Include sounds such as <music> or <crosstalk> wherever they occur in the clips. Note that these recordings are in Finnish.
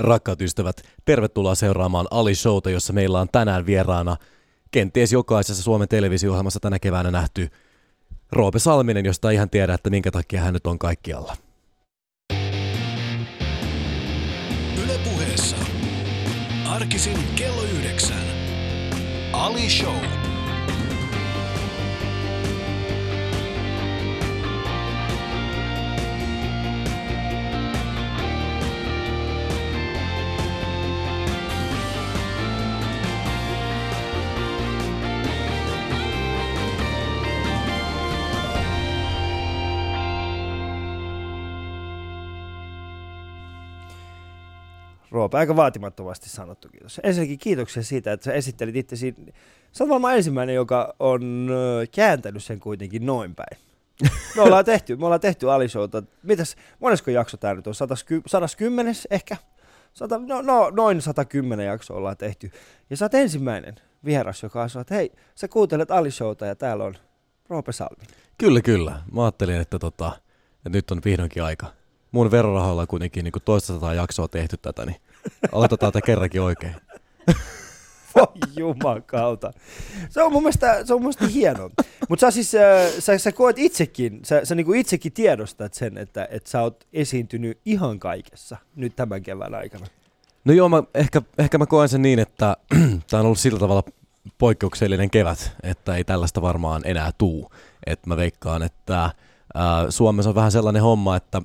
Rakkaat ystävät, tervetuloa seuraamaan Ali Showta, jossa meillä on tänään vieraana kenties jokaisessa Suomen televisio-ohjelmassa tänä keväänä nähty Roope Salminen, josta ei ihan tiedä, että minkä takia hän nyt on kaikkialla. Yle puheessa. Arkisin kello yhdeksän. Ali Show. Roope, aika vaatimattomasti sanottu kiitos. Ensinnäkin kiitoksia siitä, että sä esittelit itsesi. Sä oot varmaan ensimmäinen, joka on kääntänyt sen kuitenkin noin päin. <laughs> Me ollaan tehty, me ollaan tehty Alishouta. Mitäs, monesko jakso tää nyt on? 110 ehkä? Sata, no, no, noin 110 jakso ollaan tehty. Ja sä oot ensimmäinen vieras, joka on että hei, sä kuuntelet Alishouta ja täällä on Roope Salmi. Kyllä, kyllä. Mä ajattelin, että, tota, että nyt on vihdoinkin aika. Mun verorahoilla kuitenkin niin toista sataa jaksoa tehty tätä, niin aloitetaan tätä kerrankin oikein. <laughs> Voi jumakauta. Se on mun mielestä, se on mun mielestä hienoa. Mutta sä siis, äh, sä, sä koet itsekin, sä, sä niinku itsekin tiedostat sen, että, että sä oot esiintynyt ihan kaikessa nyt tämän kevään aikana. No joo, mä, ehkä, ehkä mä koen sen niin, että <clears throat> tämä on ollut sillä tavalla poikkeuksellinen kevät, että ei tällaista varmaan enää tuu. Et mä veikkaan, että ää, Suomessa on vähän sellainen homma, että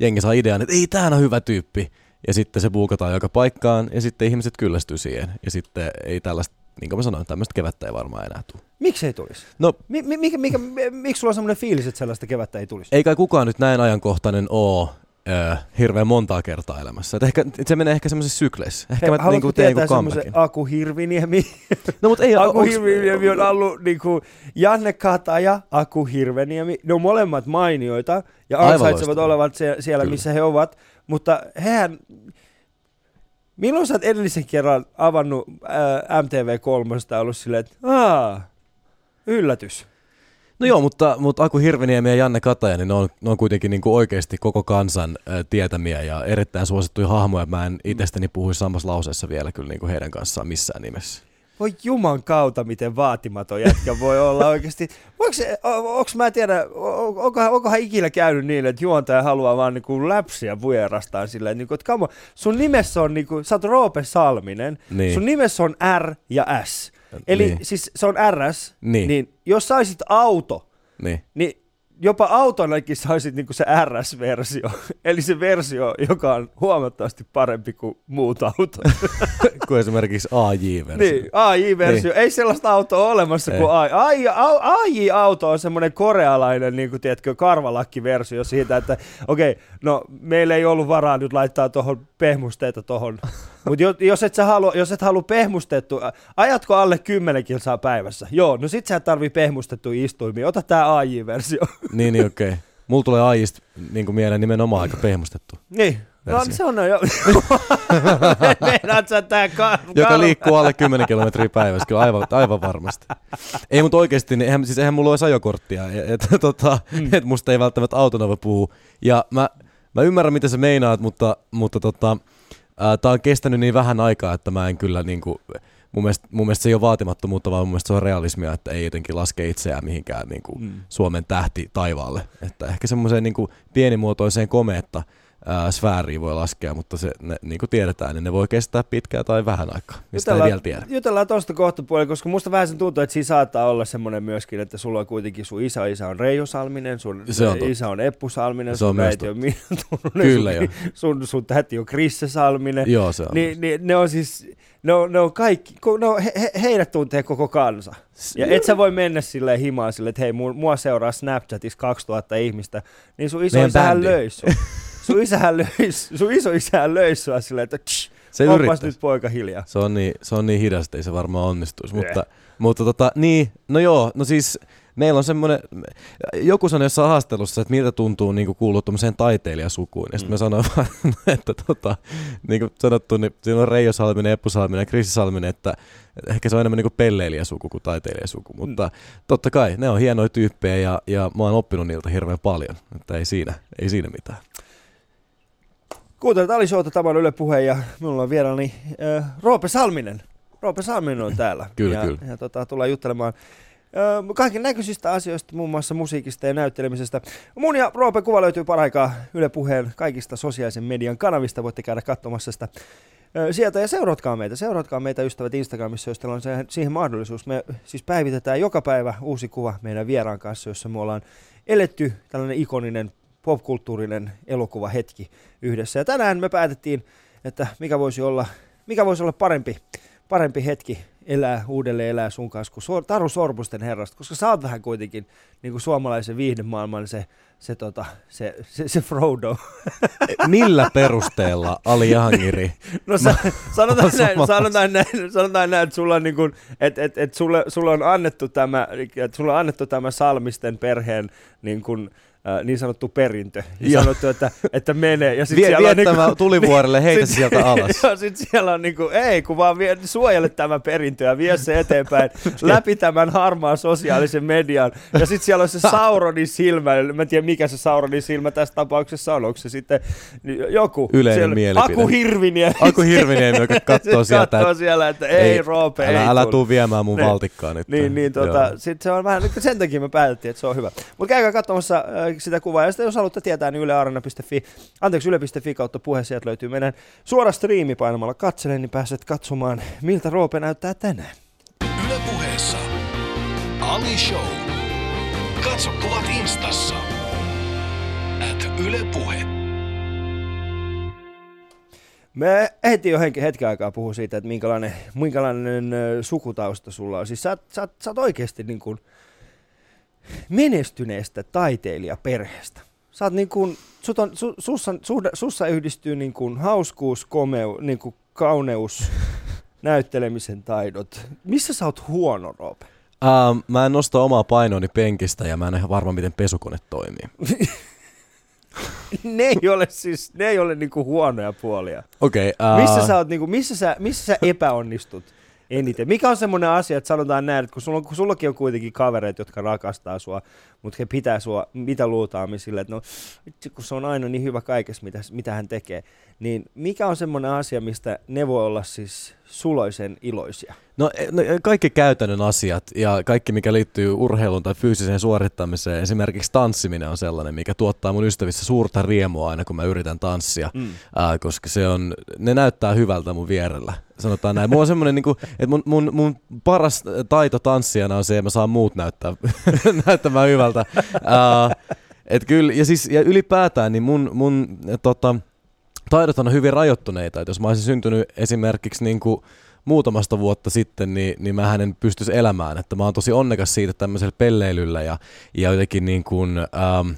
jengi saa idean, että ei, tää on hyvä tyyppi. Ja sitten se buukataan joka paikkaan ja sitten ihmiset kyllästyy siihen. Ja sitten ei tällaista, niin kuin mä sanoin, tämmöistä kevättä ei varmaan enää tule. Miksi ei tulisi? No, Mi- mi- mikä, mikä, mi- miksi sulla on semmoinen fiilis, että sellaista kevättä ei tulisi? ei kai kukaan nyt näin ajankohtainen oo äh, hirveän montaa kertaa elämässä. Et ehkä, et se menee ehkä semmoisessa sykleissä. Ehkä Hei, mä niinku teen joku comebackin. Aku Hirviniemi? No mutta ei, Aku onks- Hirviniemi on ollut niinku Janne Kataja, Aku Hirveniemi. Ne on molemmat mainioita ja ansaitsevat olevat se, siellä, Kyllä. missä he ovat. Mutta hehän... Milloin sä oot edellisen kerran avannut ää, MTV3 ollut silleen, että yllätys. No joo, mutta, mutta Aku Hirveniemi ja Janne Kataja, niin ne on, ne on kuitenkin niin kuin oikeasti koko kansan ä, tietämiä ja erittäin suosittuja hahmoja. Mä en itsestäni puhuisi samassa lauseessa vielä kyllä niin kuin heidän kanssaan missään nimessä. Voi juman kautta, miten vaatimaton jätkä voi olla oikeasti. Voiko se, o- onks mä tiedä, o- onkohan, onkohan ikinä käynyt niin, että juontaja haluaa vaan niinku läpsiä vierastaan silleen, niinku, että on, sun nimessä on, niinku, sä oot Roope Salminen, Niin. sun nimessä on R ja S. Eli Niin. siis se on RS, Niin. niin jos saisit auto, Niin. niin jopa autonakin saisit niinku se RS-versio. <laughs> Eli se versio, joka on huomattavasti parempi kuin muut autot. <laughs> kuin esimerkiksi AJ-versio. Niin, AI-versio. Ei sellaista autoa ole olemassa Ei. kuin AI. AI. AI-auto on semmoinen korealainen, niin kuin, tiedätkö, karvalakki-versio siitä, että okei, okay, no meillä ei ollut varaa nyt laittaa tuohon pehmusteita tuohon. Mutta jos et, sä halua, jos et halua pehmustettu, ajatko alle 10 kilsaa päivässä? Joo, no sit sä et tarvii pehmustettu istuimia. Ota tää AI-versio. <laughs> Niin, niin okei. Okay. Mulla tulee AJista niin kuin mieleen nimenomaan aika pehmustettu. niin. No Versio. se on jo. <laughs> Meinaat sä tää kar- Joka liikkuu alle 10 kilometriä päivässä, kyllä aivan, aivan varmasti. Ei, mutta oikeasti, niin eihän, siis eihän mulla olisi ajokorttia, että <laughs> tota, mm. et musta ei välttämättä autona voi puhua. Ja mä, mä ymmärrän, mitä sä meinaat, mutta, mutta tota, tää on kestänyt niin vähän aikaa, että mä en kyllä niinku, mun mielestä, mun mielestä se ei ole vaatimattomuutta, vaan mun mielestä se on realismia, että ei jotenkin laske itseään mihinkään niinku Mm. Suomen tähti taivaalle. Että ehkä semmoiseen niinku pienimuotoiseen komeetta ää, sfääriin voi laskea, mutta se, ne, niin kuin tiedetään, niin ne voi kestää pitkää tai vähän aikaa. Mistä ei vielä tiedä. Jutellaan tuosta kohta puolella, koska musta vähän sen tuntuu, että siinä saattaa olla semmoinen myöskin, että sulla on kuitenkin sun isä, isä on Reijo Salminen, sun Se on isä on Eppu Salminen, Se on sun myös äiti on Minna Turunen, Kyllä sun, jo. <laughs> sun, sun täti on Krisse Salminen. Joo, se on. Niin, niin, ne on siis, ne on, ne on kaikki, ne on, he, he, heidät tuntee koko kansa. Ja et sä voi mennä silleen himaan silleen, että hei, mu- mua seuraa Snapchatissa 2000 ihmistä, niin sun iso bändi. löi <laughs> sun. Isähän löi, sun iso isähän löi sua silleen, että tsch, se onpas nyt poika hiljaa. Se on niin, se on niin hidasta, ei se varmaan onnistuisi. Mutta, mutta tota, niin, no joo, no siis meillä on semmoinen, joku sanoi jossain haastattelussa, että miltä tuntuu niin kuin kuulua tuommoiseen taiteilijasukuun. Ja sitten mä sanoin vaan, <laughs> että tota, niin kuin sanottu, niin siinä on Reijo Salminen, Eppu Salminen ja Krissi Salminen, että ehkä se on enemmän niin kuin pelleilijasuku kuin taiteilijasuku. Mutta totta kai, ne on hienoja tyyppejä ja, ja mä oon oppinut niiltä hirveän paljon. Että ei siinä, ei siinä mitään. Kuuntelet Ali Showta, tämä on Yle Puhe ja minulla on vieraani äh, Roope Salminen. Roope Salminen on täällä. <laughs> Kyllä, ja, kyllä. Ja tota, tullaan juttelemaan äh, kaiken näköisistä asioista, muun muassa musiikista ja näyttelemisestä. Mun ja Roope kuva löytyy paraikaa Yle Puheen kaikista sosiaalisen median kanavista. Voitte käydä katsomassa sitä ö, sieltä ja seuratkaa meitä. Seuratkaa meitä ystävät Instagramissa, jos teillä on se, siihen mahdollisuus. Me siis päivitetään joka päivä uusi kuva meidän vieraan kanssa, jossa me ollaan eletty tällainen ikoninen popkulttuurinen elokuvahetki yhdessä. Ja tänään me päätettiin, että mikä voisi olla, mikä voisi olla parempi, parempi hetki elää, uudelleen elää sun kanssa kuin Sor- Taru Sorbusten herrasta, koska sä oot vähän kuitenkin niin kuin suomalaisen viihdemaailman se, se, tota, se, se, se Frodo. <laughs> Millä perusteella Ali Jahangiri? No sä, sanotaan, näin, sanotaan, näin, sanotaan näin, että sulla on, niin kuin, että, että, että sulle, sulle on annettu tämä, että sulle on annettu tämä Salmisten perheen niin, kuin, äh, niin sanottu perintö. Ja Joo. sanottu, että, että menee. Ja sit Vie, siellä on niinku- <laughs> tulivuorelle, heitä se sit- sieltä <laughs> alas. Joo, sit siellä on niinku, ei kun vaan vie, suojele tämä perintö ja vie se eteenpäin <laughs> läpi tämän harmaan sosiaalisen median. Ja sitten siellä on se Sauronin silmä, mä en tiedä mikä se Sauronin silmä tässä tapauksessa on, onko se sitten joku. Yleinen siellä, mielipide. Aku Hirviniemi. Aku Hirviniemi, joka katsoo sieltä, katsoo siellä, että ei, Roope, älä, ei älä tuu viemään mun Niin. valtikkaa nyt. Niin, niin tota, sit se on vähän, sen takia me päätettiin, että se on hyvä. Mutta käykää katsomassa äh, sitä kuvaa, ja sitten jos haluatte tietää, niin ylearena.fi, anteeksi yle.fi kautta puhe, sieltä löytyy meidän suora striimi painamalla katsele, niin pääset katsomaan, miltä Roope näyttää tänään. Yle Puheessa. Ali Show. Katso kuvat instassa. At Yle Puhe. Me ehtiin jo henki- hetken aikaa puhua siitä, että minkälainen, minkälainen sukutausta sulla on. Siis sä, sä, sä oot oikeasti niin kuin menestyneestä taiteilijaperheestä. Sä oot niin kuin, sut on, su, sussa, suhda, sussa yhdistyy niin kuin hauskuus, komeu, niin kuin kauneus, <laughs> näyttelemisen taidot. Missä sä oot huono, Roope? Uh, mä en nosta omaa painoani penkistä ja mä en ole ihan varma, miten pesukone toimii. <laughs> ne ei ole siis, ne ei ole niin kuin huonoja puolia. Okei. Okay, Missä sä, oot, niin kuin, missä, sä, missä sä epäonnistut eniten? Mikä on semmoinen asia, että sanotaan näin, että kun, sulla on, kun sullakin on kuitenkin kavereita, jotka rakastaa sua, mutta he pitää sua mitä luutaammin sille, että no vitsi, kun se on aina niin hyvä kaikessa, mitä, mitä hän tekee, niin mikä on semmoinen asia, mistä ne voi olla siis suloisen iloisia? No, e- no kaikki käytännön asiat ja kaikki mikä liittyy urheiluun tai fyysiseen suorittamiseen, esimerkiksi tanssiminen on sellainen, mikä tuottaa mun ystävissä suurta riemua aina kun mä yritän tanssia, Mm. ää, koska se on, ne näyttää hyvältä mun vierellä. Sanotaan näin. Mulla on semmoinen, niinku, että mun, mun, mun paras taito tanssijana on se, että mä saan muut näyttää, <laughs> näyttämään hyvältä. Ää, et kyllä, ja, siis, ja ylipäätään niin mun, mun tota, taidot on hyvin rajoittuneita. Et jos mä olisin syntynyt esimerkiksi niin kuin muutamasta vuotta sitten, niin, niin mä en pystyisi elämään. Että mä oon tosi onnekas siitä tämmöisellä pelleilyllä ja, ja jotenkin niin kuin, ähm,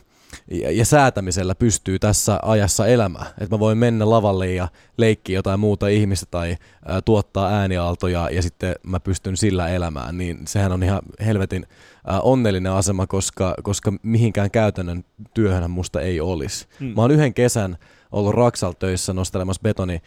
ja, ja säätämisellä pystyy tässä ajassa elämään. Että mä voin mennä lavalle ja leikkiä jotain muuta ihmistä tai ää, tuottaa ääniaaltoja ja sitten mä pystyn sillä elämään. Niin sehän on ihan helvetin ää, onnellinen asema, koska, koska mihinkään käytännön työhön musta ei olisi. Mm. Mä oon yhden kesän ollut Raksal töissä nostelemassa betoni,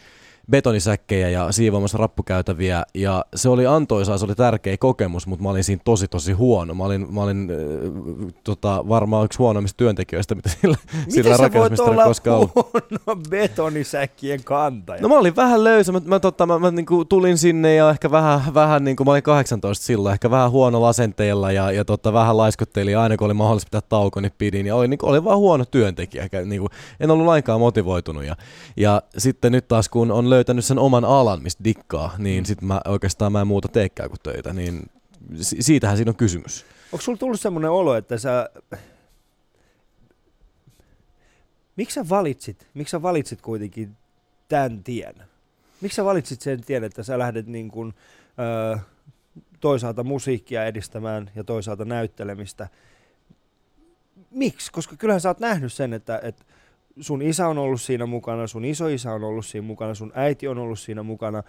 betonisäkkejä ja siivoamassa rappukäytäviä ja se oli antoisaa, se oli tärkeä kokemus, mutta mä olin siinä tosi tosi huono. Mä olin, mä olin äh, tota, varmaan yksi huonoimmista työntekijöistä, mitä sillä, sillä Miten sä voit rakennusmestarilla olla koskaan ollut. huono betonisäkkien kantaja? No mä olin vähän löysä, mä, mä, tota, mä, mä niinku tulin sinne ja ehkä vähän, vähän niinku, mä olin 18 silloin, ehkä vähän huono asenteella ja, ja tota, vähän laiskottelin aina kun oli mahdollista pitää tauko, niin pidin ja olin, niinku, olin vaan huono työntekijä, Eikä niinku, en ollut lainkaan motivoitunut ja, ja sitten nyt taas kun on löytänyt sen oman alan, mistä dikkaa, niin sit mä oikeastaan mä en muuta teekään kuin töitä, niin si- siitähän siinä on kysymys. Onko sulla tullut semmoinen olo, että sä... Miksi sä valitsit, miksi sä valitsit kuitenkin tämän tien? Miksi sä valitsit sen tien, että sä lähdet niin kuin, ö, toisaalta musiikkia edistämään ja toisaalta näyttelemistä? Miksi? Koska kyllähän sä oot nähnyt sen, että, että sun isä on ollut siinä mukana, sun isoisä on ollut siinä mukana, sun äiti on ollut siinä mukana,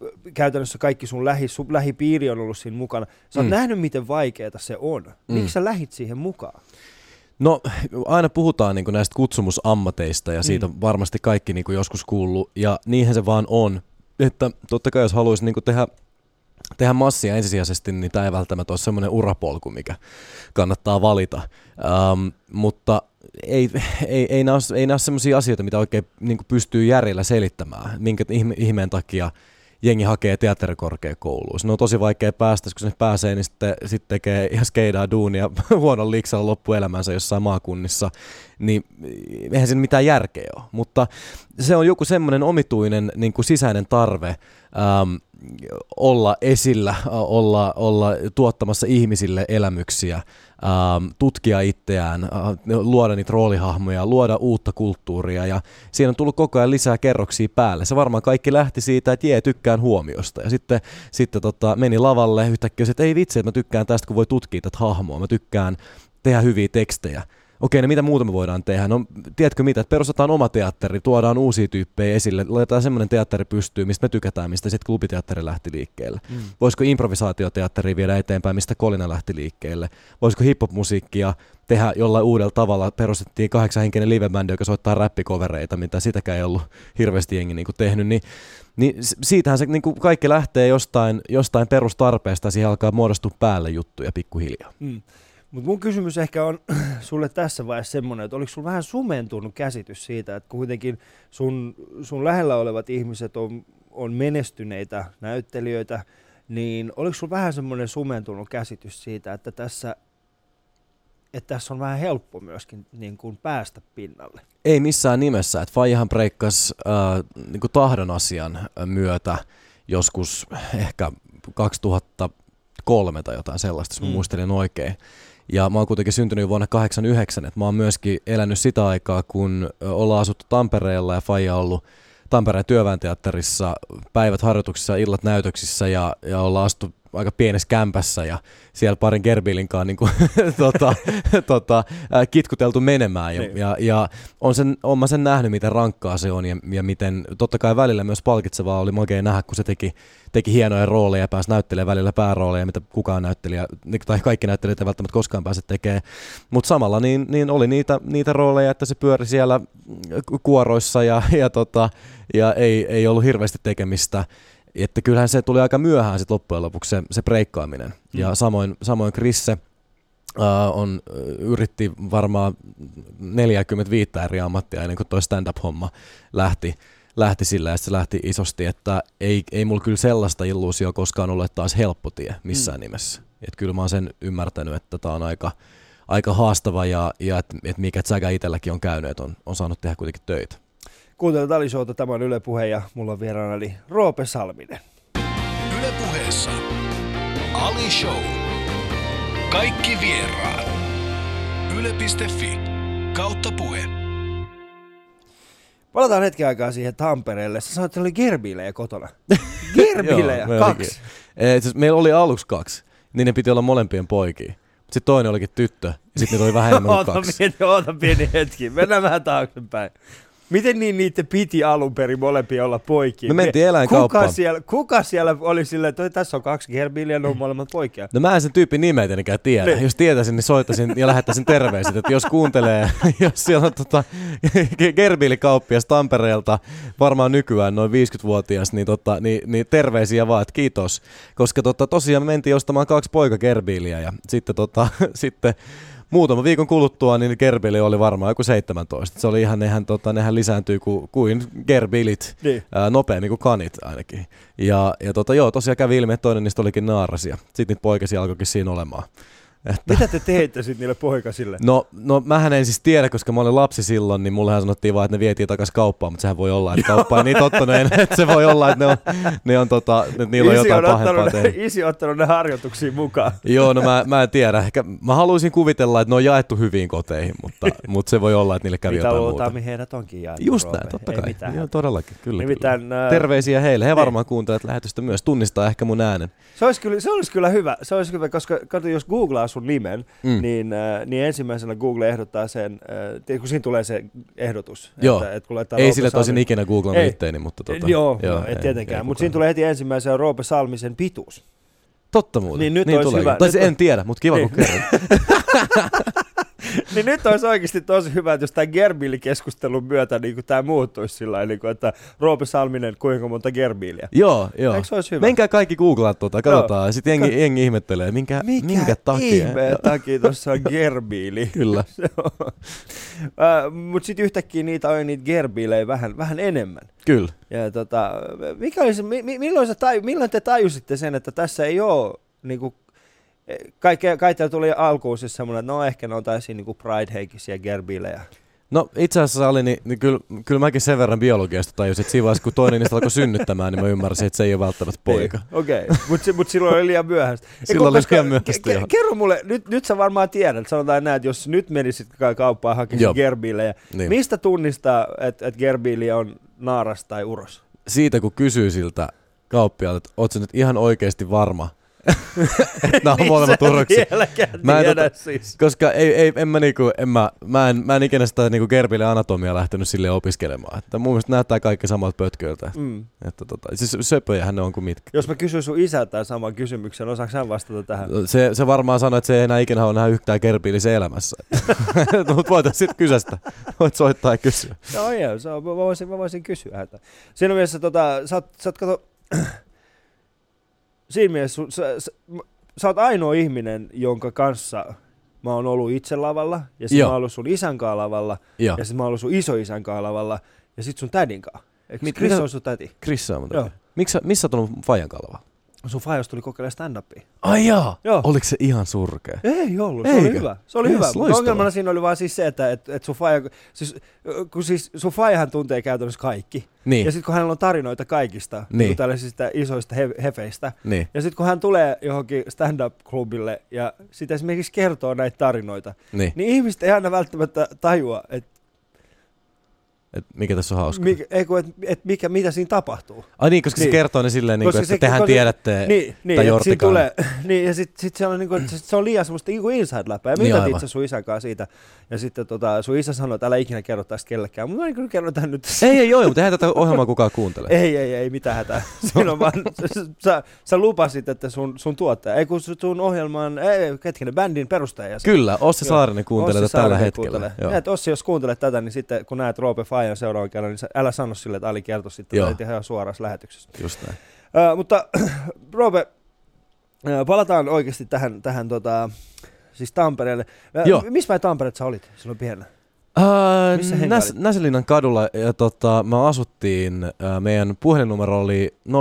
Öö, käytännössä kaikki sun, lähi, sun lähipiiri on ollut siinä mukana. Sä oot Mm. nähnyt, miten vaikeaa se on. Mm. Miksi sä lähit siihen mukaan? No aina puhutaan niin näistä kutsumusammateista ja siitä Mm. varmasti kaikki niin joskus kuullut ja niinhän se vaan on. Että totta kai jos haluaisi niin tehdä tehdä massia ensisijaisesti, niin tämä ei välttämättä ole semmoinen urapolku, mikä kannattaa valita. Um, mutta ei, ei, ei nämä ole, ei ole semmoisia asioita, mitä oikein niin pystyy järjellä selittämään, minkä ihme, ihmeen takia jengi hakee teatterikorkeakouluun. Se on tosi vaikea päästä, kun se pääsee, niin sitten, sitten tekee ihan skeidaa duunia <laughs> huonon liiksalla loppuelämänsä jossain maakunnissa, niin eihän siinä mitään järkeä ole. Mutta se on joku semmoinen omituinen niin kuin sisäinen tarve ähm, olla esillä, olla, olla tuottamassa ihmisille elämyksiä, ähm, tutkia itseään, äh, luoda niitä roolihahmoja, luoda uutta kulttuuria. Ja siinä on tullut koko ajan lisää kerroksia päälle. Se varmaan kaikki lähti siitä, että jee, tykkään huomiosta. Ja sitten, sitten tota, meni lavalle yhtäkkiä, että ei vitsi, että mä tykkään tästä, kun voi tutkia tätä hahmoa, mä tykkään tehdä hyviä tekstejä okei, no mitä muuta me voidaan tehdä? No tiedätkö mitä, että perustetaan oma teatteri, tuodaan uusia tyyppejä esille, laitetaan semmoinen teatteri pystyy, mistä me tykätään, mistä sitten klubiteatteri lähti liikkeelle. Mm. Voisiko improvisaatioteatteri viedä eteenpäin, mistä Kolina lähti liikkeelle? Voisiko hiphop-musiikkia tehdä jollain uudella tavalla? Perustettiin kahdeksanhenkinen livebändi, joka soittaa räppikovereita, mitä sitäkään ei ollut hirveästi jengi niin tehnyt, niin niin siitähän se niin kuin kaikki lähtee jostain, jostain perustarpeesta ja siihen alkaa muodostua päälle juttuja pikkuhiljaa. Mm. Mutta mun kysymys ehkä on <clears throat> sulle tässä vaiheessa semmoinen, että oliko sulla vähän sumentunut käsitys siitä, että kuitenkin sun, sun lähellä olevat ihmiset on, on menestyneitä näyttelijöitä, niin oliko sulla vähän semmoinen sumentunut käsitys siitä, että tässä, että tässä on vähän helppo myöskin niin kuin päästä pinnalle? Ei missään nimessä. Että Fajahan breikkasi äh, niin tahdon asian myötä joskus ehkä 2003 tai jotain sellaista, jos mä mm. muistelin oikein. Ja mä oon kuitenkin syntynyt vuonna 89, että mä oon myöskin elänyt sitä aikaa, kun ollaan asuttu Tampereella ja Faija ollut Tampereen työväenteatterissa päivät harjoituksissa, illat näytöksissä ja, ja ollaan astu aika pienessä kämpässä ja siellä parin Gerbilinkaan niin kuin, <laughs> tota, tota, kitkuteltu menemään. Ja, niin. ja, ja on, sen, on mä sen nähnyt, miten rankkaa se on ja, ja miten totta kai välillä myös palkitsevaa oli makea nähdä, kun se teki, teki hienoja rooleja ja pääsi näyttelemään välillä päärooleja, mitä kukaan näyttelijä, niin, tai kaikki näyttelijät ei välttämättä koskaan pääse tekemään. Mutta samalla niin, niin oli niitä, niitä rooleja, että se pyöri siellä kuoroissa ja, ja, tota, ja ei, ei ollut hirveästi tekemistä että kyllähän se tuli aika myöhään sit loppujen lopuksi se, se breikkaaminen. Mm. Ja samoin, samoin Krisse uh, on, yritti varmaan 45 eri ammattia ennen kuin toi stand-up-homma lähti, lähti sillä ja se lähti isosti, että ei, ei mulla kyllä sellaista illuusio koskaan että taas helppo tie missään mm. nimessä. Et kyllä mä oon sen ymmärtänyt, että tämä on aika, aika haastava ja, ja että et mikä säkä itselläkin on käynyt, että on, on saanut tehdä kuitenkin töitä. Kuuntelut Ali Showta, tämä on Yle Puhe ja mulla on vieraana eli Roope Salminen. Yle Puheessa Ali Show. Kaikki vieraat. Yle.fi kautta puhe. Palataan hetken aikaa siihen Tampereelle. Sä sanoit, että oli gerbilejä kotona. <laughs> Gerbilejä, kaksi. E, siis meillä oli aluksi kaksi, niin ne piti olla molempien poikia. Sitten toinen olikin tyttö, ja sitten niitä oli vähän enemmän kuin <laughs> kaksi. Oota pieni, oota pieni hetki, mennään vähän taaksepäin. Miten niin niitä piti alun perin molempia olla poikia? Me mentiin eläinkauppaan. Kuka siellä, kuka siellä oli silleen, että tässä on kaksi gerbiiliä, ne on molemmat poikia? No mä en sen tyypin nimeä tietenkään tiedä. Niin. Jos tietäisin, niin soittaisin ja lähettäisin terveiset. Että jos kuuntelee, <laughs> jos siellä on tota, gerbiilikauppias Tampereelta, varmaan nykyään noin 50-vuotias, niin, tota, niin, niin terveisiä vaan, että kiitos. Koska tota, tosiaan me mentiin ostamaan kaksi poika gerbiiliä ja sitten, tota, <laughs> sitten muutama viikon kuluttua niin Gerbili oli varmaan joku 17. Se oli ihan, nehän, tota, nehän lisääntyy kuin, kuin Gerbilit, niin. ää, nopeammin kuin kanit ainakin. Ja, ja tota, joo, tosiaan kävi ilmi, että toinen niistä olikin naarasia. Sitten niitä poikasia alkoikin siinä olemaan. Että... Mitä te teitte sitten niille poikasille? No, no mähän en siis tiedä, koska mä olin lapsi silloin, niin mullehan sanottiin vaan, että ne vietiin takaisin kauppaan, mutta sehän voi olla, että kauppa ei niin tottunut, <laughs> että se voi olla, että ne on, ne on tota, että niillä on jotain on pahempaa tehnyt. Isi on ottanut ne harjoituksiin mukaan. Joo, no mä, mä en tiedä. Ehkä mä haluaisin kuvitella, että ne on jaettu hyviin koteihin, mutta, mutta se voi olla, että niille kävi Mitä jotain muuta. Mitä heidät onkin jaettu. Just näin, totta kai. Mitään. Joo, todellakin, kyllä. Nimittäin, kyllä. Terveisiä heille. He ne. varmaan kuuntelevat lähetystä myös. Tunnistaa ehkä mun äänen. Se olisi kyllä, se olisi kyllä hyvä. Se olisi hyvä, koska kato, jos googlaa sun nimen, mm niin, äh, niin ensimmäisenä Google ehdottaa sen, äh, kun siinä tulee se ehdotus. Joo. Että, että kun ei sille tosin ikinä googlannut itteeni, mutta tota, joo, joo no, ei, tietenkään. Mutta siinä tulee heti ensimmäisenä Roope Salmisen pituus. Totta muuten. Niin nyt niin olisi hyvä. Tai nyt en tiedä, mutta kiva niin. kun kerran. <laughs> niin nyt olisi oikeasti tosi hyvä, että jos tämän Gerbiili-keskustelun myötä niin tämä muuttuisi sillä tavalla, niin että Roope Salminen, kuinka monta Gerbiiliä. Joo, joo. Eikö se olisi hyvä? Menkää kaikki googlaa tuota, katsotaan. Sitten jengi, jengi ihmettelee, minkä, Mikä minkä takia. Joo. takia tuossa on Gerbiili? <laughs> Kyllä. <laughs> Mutta sitten yhtäkkiä niitä on niitä Gerbiilejä vähän, vähän enemmän. Kyllä. Ja tota, mikä oli se, mi, mi- milloin, sä milloin te tajusitte sen, että tässä ei ole niinku, kai, kai tuli alkuun siis semmoinen, että no ehkä ne on täysin niinku Pride-henkisiä gerbiilejä. No itse asiassa oli, niin, niin kyllä, kyllä mäkin sen verran biologiasta tajusin, että siinä vaiheessa kun toinen niistä alkoi synnyttämään, niin mä ymmärsin, että se ei ole välttämättä poika. Okei, okay. mutta mut silloin oli liian myöhäistä. <laughs> Silloin oli liian myöhäistä, ke- Kerro mulle, nyt, nyt sä varmaan tiedät, sanotaan näin, että jos nyt menisit ka- kauppaan Joo. gerbiilejä, Niin. mistä tunnistaa, että et gerbiili on naaras tai uros? Siitä kun kysyy siltä kauppialta, että oot sä nyt ihan oikeasti varma, että <laughs> nämä on molemmat Niin uroksia. vieläkään Mä en tiedä tota- siis. Koska ei, ei, en mä, niinku, en mä, mä, en, mä en ikinä sitä niinku Gerbille anatomiaa lähtenyt sille opiskelemaan. Että mun mielestä näyttää kaikki samalta pötköiltä. Mm. Että tota, siis söpöjähän ne on kuin mitkä. Jos mä kysyn sun isältä saman kysymyksen, osaako hän vastata tähän? Se, se varmaan sanoi, että se ei enää ikinä halua nähdä yhtään gerbiilisen elämässä. <laughs> Mutta voitaisiin sitten kysästä. Voit soittaa ja kysyä. No joo, se on, mä, voisin, mä voisin kysyä häntä. Siinä mielessä, tota, sä oot, sä oot kato, siinä mielessä, sun- sä, sä, sä oot ainoa ihminen, jonka kanssa mä oon ollut itse lavalla, ja sit Joo. mä oon ollut sun isän kanssa lavalla, Joo. ja sit mä oon ollut sun isoisän kanssa lavalla, ja sit sun tädin kanssa. Eikö Mit- Chris mitä- on sun täti? Krissa on mun takia. Miks, sä- missä oot ollut Fajan kalava? Sun faijos tuli kokeilemaan stand-upia. Ai jaa. Joo. Oliko se ihan surkea? Ei ollut, se oli Eikö? hyvä. Se oli Yes, hyvä, mutta ongelmana siinä oli vaan siis se, että et, et sun faija, siis, kun siis sun faijahan tuntee käytännössä kaikki. Niin. Ja sitten kun hänellä on tarinoita kaikista, Niin. niin. tällaisista isoista he- hefeistä, Niin. ja sitten kun hän tulee johonkin stand-up-klubille ja sitten esimerkiksi kertoo näitä tarinoita, Niin. niin ihmiset ei aina välttämättä tajua, että Et mikä tässä on hauska? mikä, ei kun, et, et mikä, mitä siinä tapahtuu. Ai niin, koska se Niin. kertoo ne silleen, niin kuin, että se- tehän koska- tiedätte. Niin, niin tai Jortikaan. tulee, <laughs> niin ja sitten sit se, on, niinku, se, se on liian semmoista niinku inside-läpää. Ja Niin mitä aivan. itse sun isän kanssa siitä. Ja sitten tota, sun isä sanoi, että älä ikinä kerro tästä kellekään. Mutta mä niin kerron tämän nyt. Ei, ei joo, mutta eihän tätä ohjelmaa kukaan kuuntele. Ei, ei, ei, mitään hätää. <laughs> Siinä on vaan, sä, sä lupasit, että sun, sun tuottaja, ei kun sun ohjelman, ei, hetkinen, bändin perustaja. se- Kyllä, Ossi. Saarinen kuuntelee tätä tällä hetkellä. Ja, Ossi, jos kuuntelet tätä, niin sitten kun näet Roope Fajan seuraavan kerran, niin älä sano sille, että Ali kertoi sitten Joo. tätä ihan suorassa lähetyksessä. Just näin. Ö, mutta <clears throat> Roope, palataan oikeasti tähän, tähän tota, siis Tampereelle. Joo. Missä päin Tampereella sä olit silloin pienenä? Uh, Missä Näs? Näselinnan kadulla ja tota, me asuttiin, uh, meidän puhelinnumero oli 0321218894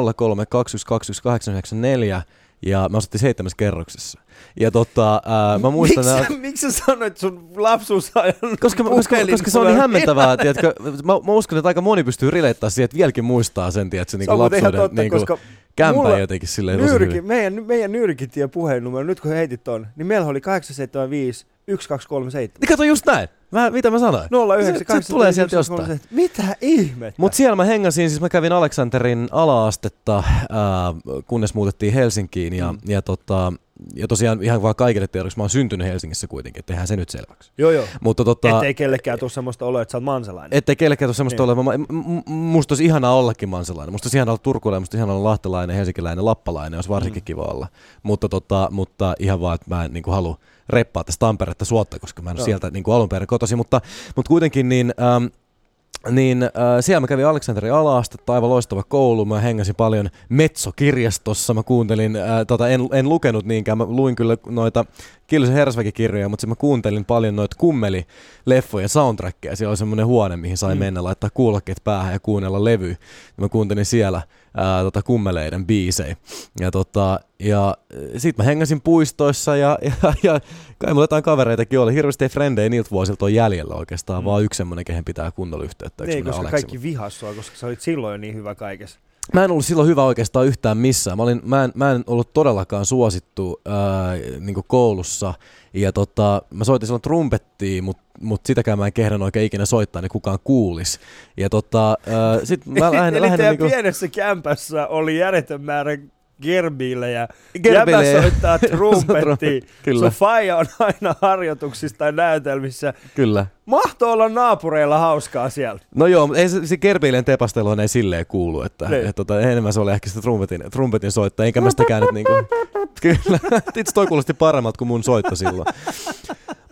ja me asuttiin seitsemässä kerroksessa. Ja tota, uh, mä muistan... Miksi nää- <laughs> miksi sä sanoit sun lapsuusajan koska, koska, koska se on niin hämmentävää, <laughs> tiedätkö, mä, mä uskon, että aika moni pystyy rileittämään siihen, että vieläkin muistaa sen, tiedätkö, Se niin ihan lapsuuden totta, niin koska kämpää mulla- jotenkin silleen. Nyrki, meidän, meidän Nyrkitie puhelinnumero, nyt kun heitit ton, niin meillä oli 875 1237. Niin kato just näin. Mä, mitä mä sanoin? 09 Se- se tulee sieltä jostain. Mitä ihmettä? Mutta siellä mä hengasin, siis mä kävin Aleksanterin ala-astetta, ää, kunnes muutettiin Helsinkiin ja, Mm. ja, tota, ja tosiaan ihan vaan kaikille tiedoksi, mä oon syntynyt Helsingissä kuitenkin, että tehdään se nyt selväksi. Joo, joo. Mutta tota, Ettei kellekään tule semmoista oloa, että sä oot mansalainen. ettei kellekään tule semmoista Niin. m- musta olisi ihanaa ollakin mansalainen, musta olisi ihanaa olla turkulainen, musta olisi ihanaa olla lahtelainen, helsinkiläinen, lappalainen, olisi varsinkin Mm. kiva olla. Mutta, tota, mutta ihan vaan, että mä en niin halua reppaa tästä Tamperetta suotta, koska mä en ole sieltä niin kuin alun perin kotosi, mutta, mutta kuitenkin niin... Ähm, niin äh, siellä mä kävin Aleksanterin ala-astetta, aivan loistava koulu. Mä hengäsin paljon Metso-kirjastossa. Mä kuuntelin, äh, tota, en, en lukenut niinkään, mä luin kyllä noita Kiljusen Hersväki-kirjoja, mutta mä kuuntelin paljon noita kummeli-leffojen soundtrackeja. Siellä oli semmoinen huone, mihin sai Mm. mennä, laittaa kuulokkeet päähän ja kuunnella levy. Ja mä kuuntelin siellä ää, tota, kummeleiden biisejä. Ja, tota, ja sit mä hengäsin puistoissa ja, <laughs> ja, ja kai mulla jotain kavereitakin oli. Hirveästi ei frendejä niiltä vuosilta on jäljellä oikeastaan, Mm. vaan yksi semmoinen, kehen pitää kunnolla yhteyttä. Yksi Niin, koska Aleksi. kaikki vihas sua, koska sä olit silloin jo niin hyvä kaikessa. Mä en ollut silloin hyvä oikeastaan yhtään missään. Mä, olin, mä, en, mä en ollut todellakaan suosittu ää, niin koulussa. Ja tota, mä soitin silloin trumpettia, mutta mut sitäkään mä en kehdannut oikein ikinä soittaa, niin kukaan kuulis. Ja tota, ää, sit mä <laughs> lähden, Eli lähden teidän niinku, pienessä kämpässä oli järjetön määrä gerbillejä. Gerbillejä. Jäbä soittaa <laughs> trumpettia. Kyllä. Sun faija on aina harjoituksissa tai näytelmissä. kyllä. Mahtoo olla naapureilla hauskaa siellä. No joo, mutta ei se, se Gerbilen tepasteluun ei silleen kuulu, että Niin. et, tota, enemmän se oli ehkä sitä trumpetin, trumpetin soittaja, enkä mä sitäkään nyt niinku, <laughs> kyllä, itse toi kuulosti paremmalta kuin mun soitto silloin.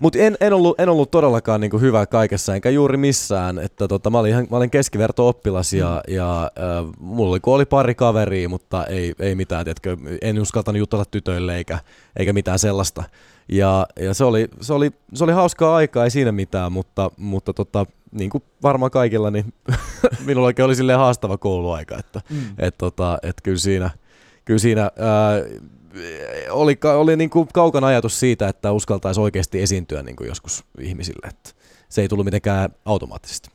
Mutta en, en, ollut, en ollut todellakaan niinku hyvä kaikessa, enkä juuri missään. Että tota, mä, olin ihan, mä olin keskiverto-oppilas ja, mm. ja äh, mulla oli, oli pari kaveria, mutta ei, ei mitään, tiedätkö, en uskaltanut jutella tytöille eikä, eikä mitään sellaista. Ja, ja se, oli, se, oli, se oli hauskaa aikaa, ei siinä mitään, mutta, mutta tota, niin kuin varmaan kaikilla, niin <laughs> minulla oli silleen haastava kouluaika, että mm. et, tota, et kyllä siinä, kyllä siinä ää, oli, oli niin kuin kaukana ajatus siitä, että uskaltaisi oikeasti esiintyä niin kuin joskus ihmisille, että se ei tullut mitenkään automaattisesti.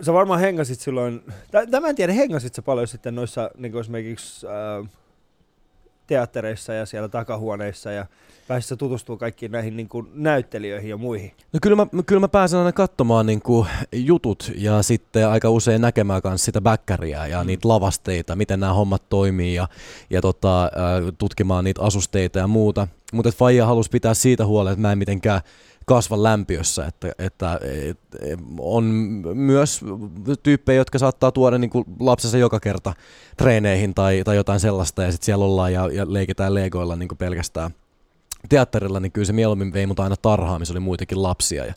sä varmaan hengasit silloin, tämä en tiedä, hengasit sä paljon sitten noissa niin esimerkiksi äh, teattereissa ja siellä takahuoneissa ja pääsissä tutustua kaikkiin näihin niin kuin, näyttelijöihin ja muihin? No kyllä mä, kyllä mä pääsen aina katsomaan niin kuin, jutut ja sitten aika usein näkemään myös sitä backeria ja mm. niitä lavasteita, miten nämä hommat toimii ja, ja tota, tutkimaan niitä asusteita ja muuta. Mutta Faija halusi pitää siitä huolta, että mä en mitenkään kasva lämpiössä, että, että, että on myös tyyppejä, jotka saattaa tuoda niin kuin lapsensa joka kerta treeneihin tai, tai jotain sellaista ja sitten siellä ollaan ja, ja leikitään legoilla niin kuin pelkästään teatterilla, niin kyllä se mieluummin vei mut aina tarhaan, missä oli muitakin lapsia ja,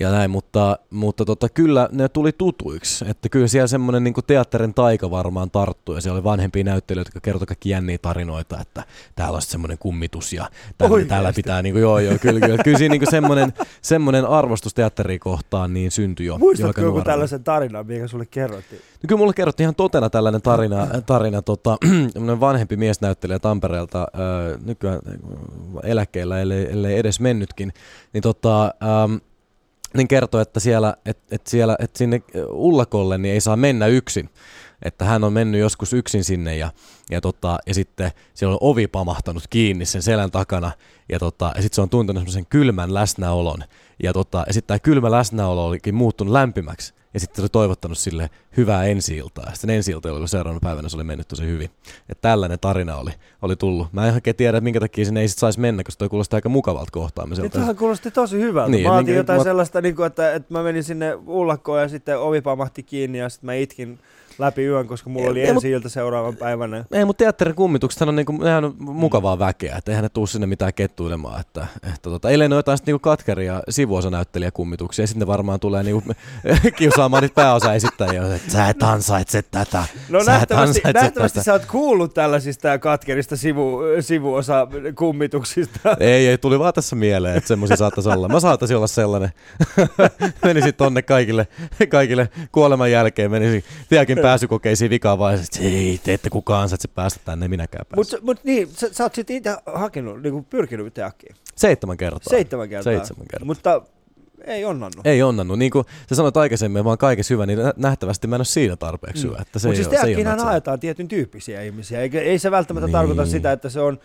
ja näin, mutta, mutta tota, kyllä ne tuli tutuiksi, että kyllä siellä semmoinen niin teatterin taika varmaan tarttui ja siellä oli vanhempia näyttelijöitä, jotka kertoi kaikki jänniä tarinoita, että täällä on semmoinen kummitus ja täällä, täällä pitää, niin kuin, joo joo, kyllä, kyllä, kyllä siinä niin semmoinen, semmoinen arvostus teatteriin kohtaan niin syntyi jo. Muistatko joku tällaisen tarinan, mikä sulle kerrottiin? No kyllä mulle kerrottiin ihan totena tällainen tarina, tarina tota, <clears throat> vanhempi miesnäyttelijä Tampereelta, äh, nykyään eläkkeellä, ellei, ellei edes mennytkin, niin, tota, ähm, niin kertoi, että, siellä, et, et siellä, et sinne Ullakolle niin ei saa mennä yksin. Että hän on mennyt joskus yksin sinne ja, ja, tota, ja sitten siellä on ovi pamahtanut kiinni sen selän takana ja, tota, ja sitten se on tuntenut semmoisen kylmän läsnäolon. Ja, tota, ja sitten tämä kylmä läsnäolo olikin muuttunut lämpimäksi ja sitten se oli toivottanut sille hyvää ensi-iltaa. Sitten ensi-ilta, jolloin seuraavana päivänä se oli mennyt tosi hyvin. Että tällainen tarina oli, oli tullut. Mä en ihan tiedä, että minkä takia sinne ei sit saisi mennä, koska toi kuulosti aika mukavalta kohtaamiselta. Tuohan kuulosti tosi hyvältä. Niin, mä otin jotain mä... sellaista, niin kuin, että, että mä menin sinne ullakkoon ja sitten ovi pamahti kiinni ja sitten mä itkin läpi yön, koska mulla oli ensi ilta seuraavan päivänä. Ei, mutta teatterin kummitukset on, niinku, nehän on mukavaa väkeä, että eihän ne tuu sinne mitään kettuilemaan. Että, että tota, eilen on jotain niinku katkeria sivuosanäyttelijä kummituksia, ja sitten varmaan tulee niinku, <laughs> kiusaamaan niitä pääosa esittäjiä, että sä et ansaitse tätä. No sä nähtävästi, nähtävästi tätä. sä oot kuullut tällaisista katkerista sivu, sivuosa kummituksista. Ei, ei, tuli vaan tässä mieleen, että semmoisia saattaisi olla. Mä saattaisin olla sellainen. <laughs> menisin tonne kaikille, kaikille kuoleman jälkeen, menisin, tiedäkin pääsykokeisiin vikaan vaiheessa, että ei, te ette kukaan ansaitse päästä tänne, minäkään pääse. Mutta mut niin, sä, sä oot sitten itse hakenut, niin pyrkinyt teakkiin. Seitsemän kertaa. Seitsemän kertaa. Seitsemän kertaa. Mutta ei onnannut. Ei onnannut. Niin kuin sä sanoit aikaisemmin, vaan kaikessa hyvä, niin nähtävästi mä en ole siinä tarpeeksi mm. hyvä. Mutta siis teakkiinhan haetaan tietyn tyyppisiä ihmisiä. Eikä, ei se välttämättä niin. tarkoita sitä, että se on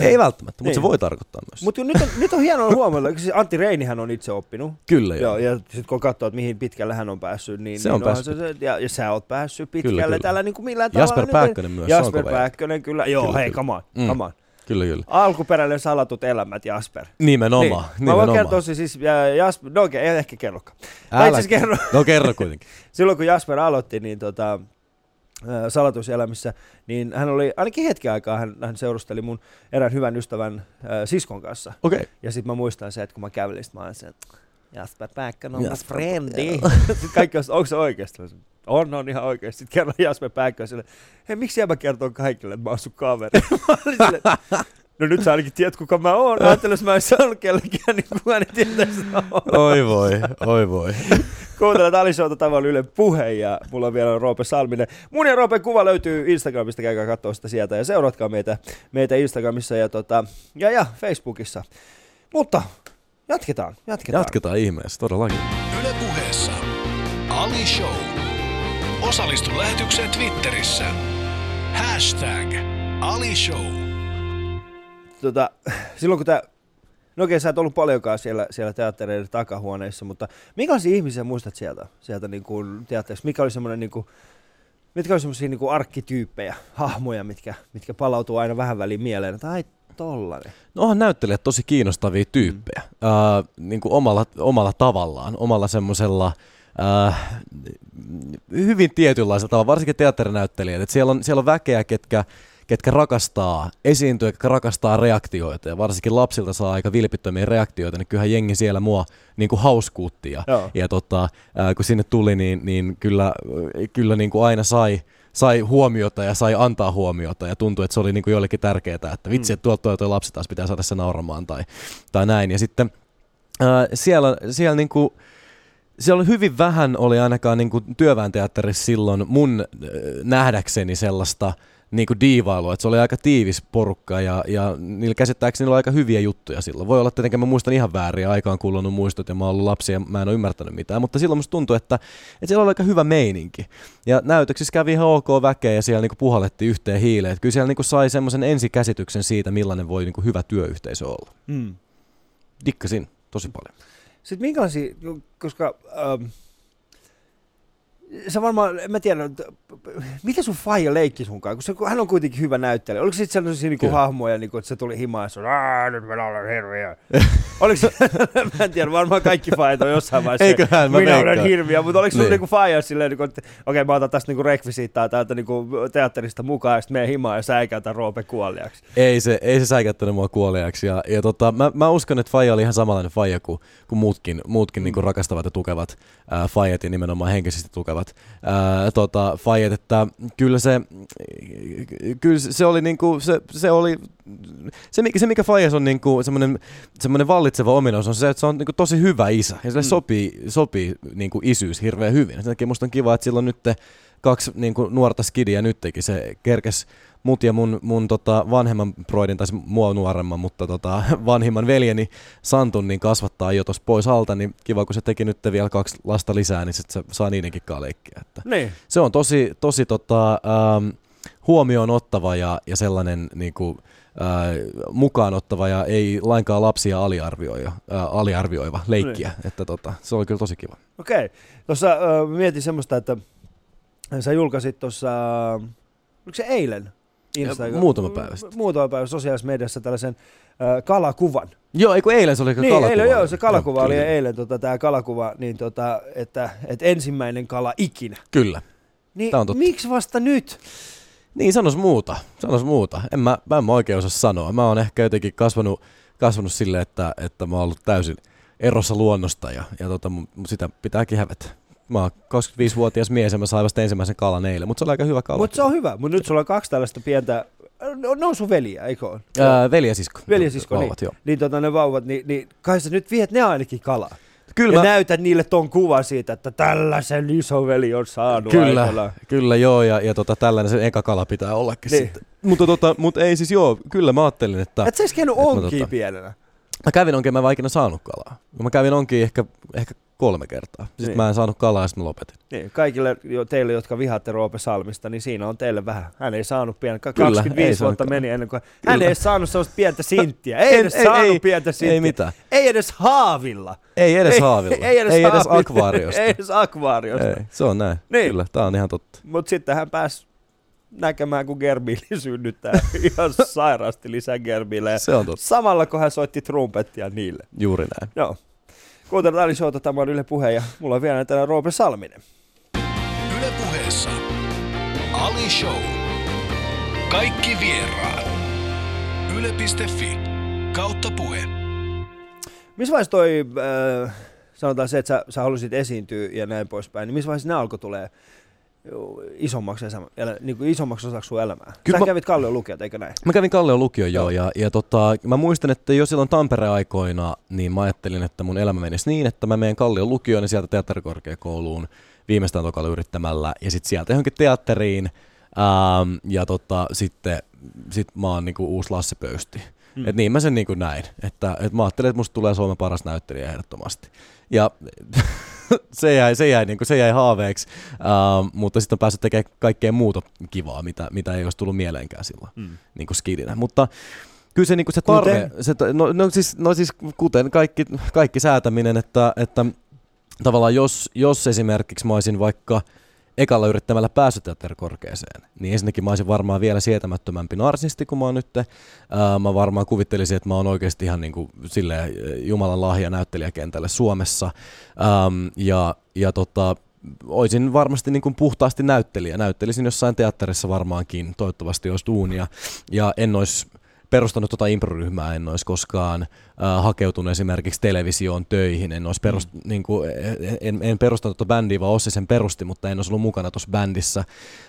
ei välttämättä, mutta se voi tarkoittaa myös. Mutta nyt on, nyt on hienoa huomata, siis Antti Reinihän on itse oppinut. Kyllä joo. Ja sitten kun katsoo, että mihin pitkälle hän on päässyt, niin, se niin on päässyt. Se, ja, ja sä oot päässyt pitkälle kyllä, kyllä. tällä niin kuin millään Jasper tavalla. Jasper Pääkkönen myös, Jasper Pääkkönen, kyllä. Joo, kyllä, hei, come on, mm. come on. Kyllä, kyllä. Alkuperäinen salatut elämät, Jasper. Nimenomaan. Niin. Mä voin kertoa siis, Jasper, no okei, okay, ei ehkä kerrokaan. Älä, kerro. No kerro kuitenkin. <laughs> Silloin kun Jasper aloitti, niin tota, salatuselämissä, niin hän oli, ainakin hetken aikaa hän, hän seurusteli mun erään hyvän ystävän äh, siskon kanssa. Okay. Ja sitten mä muistan se, että kun mä kävelin, mä olin se, Jasper Pääkkön on Jasper, frendi. <laughs> sitten kaikki on, onko se oikeasti? On, on ihan oikeasti. Sitten kerran Jasper Pääkkön sille, hei miksi mä kertoa kaikille, että mä oon sun kaveri? <laughs> no nyt sä ainakin tiedät, kuka mä oon. Ajattelin, jos mä en saanut kellekään, niin kukaan ei tietäisi Oi voi, oi voi. Kuuntelet Ali Showta tavalla Yle puhe ja mulla on vielä Roope Salminen. Mun ja Roopen kuva löytyy Instagramista, käykää katsoa sitä sieltä ja seuratkaa meitä, meitä Instagramissa ja, tota, ja, ja Facebookissa. Mutta jatketaan, jatketaan. Jatketaan ihmeessä, todellakin. Yle puheessa Ali Show. Osallistu lähetykseen Twitterissä. Hashtag Ali Show. Tota, silloin kun tämä No okei, sä et ollut paljonkaan siellä, siellä teattereiden takahuoneissa, mutta minkälaisia ihmisiä muistat sieltä, sieltä niin kuin teatterista? Mikä oli semmoinen niin kuin, mitkä oli semmoisia niin kuin arkkityyppejä, hahmoja, mitkä, mitkä palautuu aina vähän väliin mieleen, että ai tollanen. No onhan näyttelijät tosi kiinnostavia tyyppejä, mm. uh, niin kuin omalla, omalla tavallaan, omalla semmoisella uh, hyvin tietynlaisella tavalla, varsinkin teatterinäyttelijät. Et siellä, on, siellä on väkeä, ketkä ketkä rakastaa esiintyä, ketkä rakastaa reaktioita ja varsinkin lapsilta saa aika vilpittömiä reaktioita, niin kyllähän jengi siellä mua niin kuin hauskuutti ja, Joo. ja tota, ää, kun sinne tuli, niin, niin kyllä, kyllä niin kuin aina sai, sai huomiota ja sai antaa huomiota ja tuntui, että se oli niin kuin joillekin tärkeää, että vitsi, että tuolta tuo, lapsi taas pitää saada se nauramaan tai, tai näin. Ja sitten ää, siellä, siellä niin kuin, siellä oli hyvin vähän oli ainakaan niin kuin työväenteatterissa silloin mun äh, nähdäkseni sellaista niin kuin diivailua, että se oli aika tiivis porukka ja, ja niillä käsittääkseni oli aika hyviä juttuja silloin. Voi olla tietenkin, mä muistan ihan väärin, aikaan kulunut muistot ja mä oon ollut lapsi ja mä en ole ymmärtänyt mitään, mutta silloin musta tuntui, että, että siellä oli aika hyvä meininki. Ja näytöksissä kävi ihan ok väkeä ja siellä niin kuin puhallettiin yhteen hiileen. Että kyllä siellä niin kuin sai semmoisen ensikäsityksen siitä, millainen voi niin kuin hyvä työyhteisö olla. Mm. Dikkasin tosi paljon. Sitten minkälaisia, koska ähm, sä varmaan, mä tiedän, miten sun faija leikki sunkaan, kun, se, kun hän on kuitenkin hyvä näyttelijä. Oliko sitten sellaisia niinku hahmoja, niinku, että se tuli himaan ja se "Aa, nyt minä olen hirviö. <laughs> oliko se, <laughs> mä en tiedä, varmaan kaikki faijat on jossain vaiheessa, Eiköhän, mä minä olen veikkaan. hirviö, mutta oliko sun Niin. niinku faija silleen, niinku, että okei mä otan tästä niinku rekvisiittaa täältä niinku teatterista mukaan ja sitten menen himaan ja säikäytän Roope kuoliaksi. Ei se, ei se säikättänyt mua kuoliaksi. Ja, ja tota, mä, mä, uskon, että Faija oli ihan samanlainen Faija kuin, kuin muutkin, muutkin mm. niin kuin rakastavat ja tukevat ää, Faijat ja nimenomaan henkisesti tukevat ää, tota, Faijat. Että kyllä se, kyllä se oli, niin kuin, se, se oli se, mikä, se mikä Faijas on niinku semmoinen, semmoinen vallitseva ominaisuus on se, että se on niinku tosi hyvä isä. Ja sille mm. sopii, sopii niinku isyys hirveän hyvin. Sen takia musta on kiva, että silloin nyt kaksi niinku nuorta skidiä nytkin. Se kerkes mut ja mun, mun tota vanhemman broidin, tai mua nuoremman, mutta tota, <laughs> vanhimman veljeni Santun niin kasvattaa jo tuossa pois alta, niin kiva kun se teki nyt vielä kaksi lasta lisää, niin sit se saa niidenkin leikkiä. Että Niin. se on tosi, tosi tota, ähm, huomioon ottava ja, ja sellainen niin kuin, äh, mukaan ottava ja ei lainkaan lapsia aliarvioiva, äh, aliarvioiva leikkiä. Että tota, se oli kyllä tosi kiva. Okei. Tuossa äh, mietin semmoista, että sä julkaisit tuossa, oliko se eilen? Instagram- muutama päivä sitten. Muutama päivä sosiaalisessa mediassa tällaisen äh, kalakuvan. Joo, ei kun eilen se oli Niin, kalakuva. eilen, joo, se kalakuva Joo, oli kyllä. eilen, tota, tämä kalakuva, niin tota, että, että ensimmäinen kala ikinä. Kyllä. Niin Tää on totta. miksi vasta nyt? Niin, sanos muuta. Sanos muuta. En mä, mä en mä oikein osaa sanoa. Mä oon ehkä jotenkin kasvanut, kasvanut silleen, että, että mä oon ollut täysin erossa luonnosta ja, ja tota, sitä pitääkin hävetä. Mä oon 25-vuotias mies ja mä sain vasta ensimmäisen kalan eilen, mutta se oli aika hyvä kala. Mutta se on hyvä, mutta nyt sulla on kaksi tällaista pientä, no, ne on sun veliä, eikö ole? Ää, veli ja sisko. Veli ja sisko, Vauvat, joo. Niin tota, ne vauvat, niin, niin kai sä nyt viet ne ainakin kalaa. Kyllä, ja mä, näytät niille ton kuvan siitä, että tällaisen isoveli on saanut Kyllä. aikanaan. kyllä joo, ja, ja tota, tällainen se eka kala pitää ollakin Niin. sitten. Mutta, tota, mutta ei siis joo, kyllä mä ajattelin, että Et sä edes käynyt onkiin tota- pienenä. mä kävin onkin, mä en ikinä saanut kalaa. Mä kävin onkin ehkä, ehkä kolme kertaa. Sitten Niin. mä en saanut kalaa sitten mä lopetin. Niin, kaikille jo, teille, jotka vihaatte Roope Salmista, niin siinä on teille vähän. Hän ei saanut pientä, Kyllä, 25 ei vuotta meni ennen kuin, Kyllä. hän ei saanut sellaista pientä sinttiä. Ei En- edes ei- saanut ei- pientä sinttiä. Ei mitään. Ei edes haavilla. Ei edes haavilla. Ei edes, ei edes akvaariosta. ei edes akvaariosta. Ei, se on näin. Niin. Kyllä, tää on ihan totta. Mutta sitten hän pääsi näkemään, kun Gerbili synnyttää <laughs> ihan sairaasti lisää Gerbille. Se on totta. Samalla kun hän soitti trumpettia niille. Juuri näin. Joo. Kuuntelut Ali Showta, tämä on Yle Puhe ja mulla on vielä täällä Roope Salminen. Yle puheessa Ali Show. Kaikki vieraat. Yle.fi kautta puhe. Missä vaiheessa toi, äh, sanotaan se, että sä, sä halusit esiintyä ja näin poispäin, niin missä vaiheessa ne alkoi tulee isommaksi, elä, niin kuin isommaksi osaksi sun elämää? Kyllä Sä mä- kävit Kallion lukijat, eikö näin? Mä kävin Kallion lukion Joo. ja, ja tota, mä muistan, että jo silloin Tampere-aikoina, niin mä ajattelin, että mun elämä menisi niin, että mä menen Kallion lukioon ja sieltä teatterikorkeakouluun viimeistään tokalla yrittämällä, ja sitten sieltä johonkin teatteriin, ähm, ja tota, sitten sit mä oon niinku uusi Lasse Pöysti. Mm. Et niin mä sen niinku näin, että et mä ajattelin, että musta tulee Suomen paras näyttelijä ehdottomasti. Ja <laughs> <laughs> se jäi, se jäi, niinku, se jäi haaveeksi, ähm, mutta sitten on päässyt tekemään kaikkea muuta kivaa, mitä, mitä ei olisi tullut mieleenkään silloin Mm. niin kuin skidinä. Mutta kyllä se, niin kuin se tarve, se, no, no, siis, no siis kuten kaikki, kaikki säätäminen, että, että tavallaan jos, jos esimerkiksi mä olisin vaikka ekalla yrittämällä päässyt teatterikorkeeseen, niin ensinnäkin mä olisin varmaan vielä sietämättömämpi narsisti kuin mä oon nyt. Mä varmaan kuvittelisin, että mä oon oikeasti ihan niin kuin silleen Jumalan lahja näyttelijäkentälle Suomessa. Ja, ja tota, olisin varmasti niin kuin puhtaasti näyttelijä. Näyttelisin jossain teatterissa varmaankin, toivottavasti olisi duunia. Ja en olisi perustanut tuota improryhmää, en olisi koskaan äh, hakeutunut esimerkiksi televisioon töihin, en, olisi perust, mm. niin kuin, en, en perustanut tuota bändiä, vaan Ossi sen perusti, mutta en olisi ollut mukana tuossa bändissä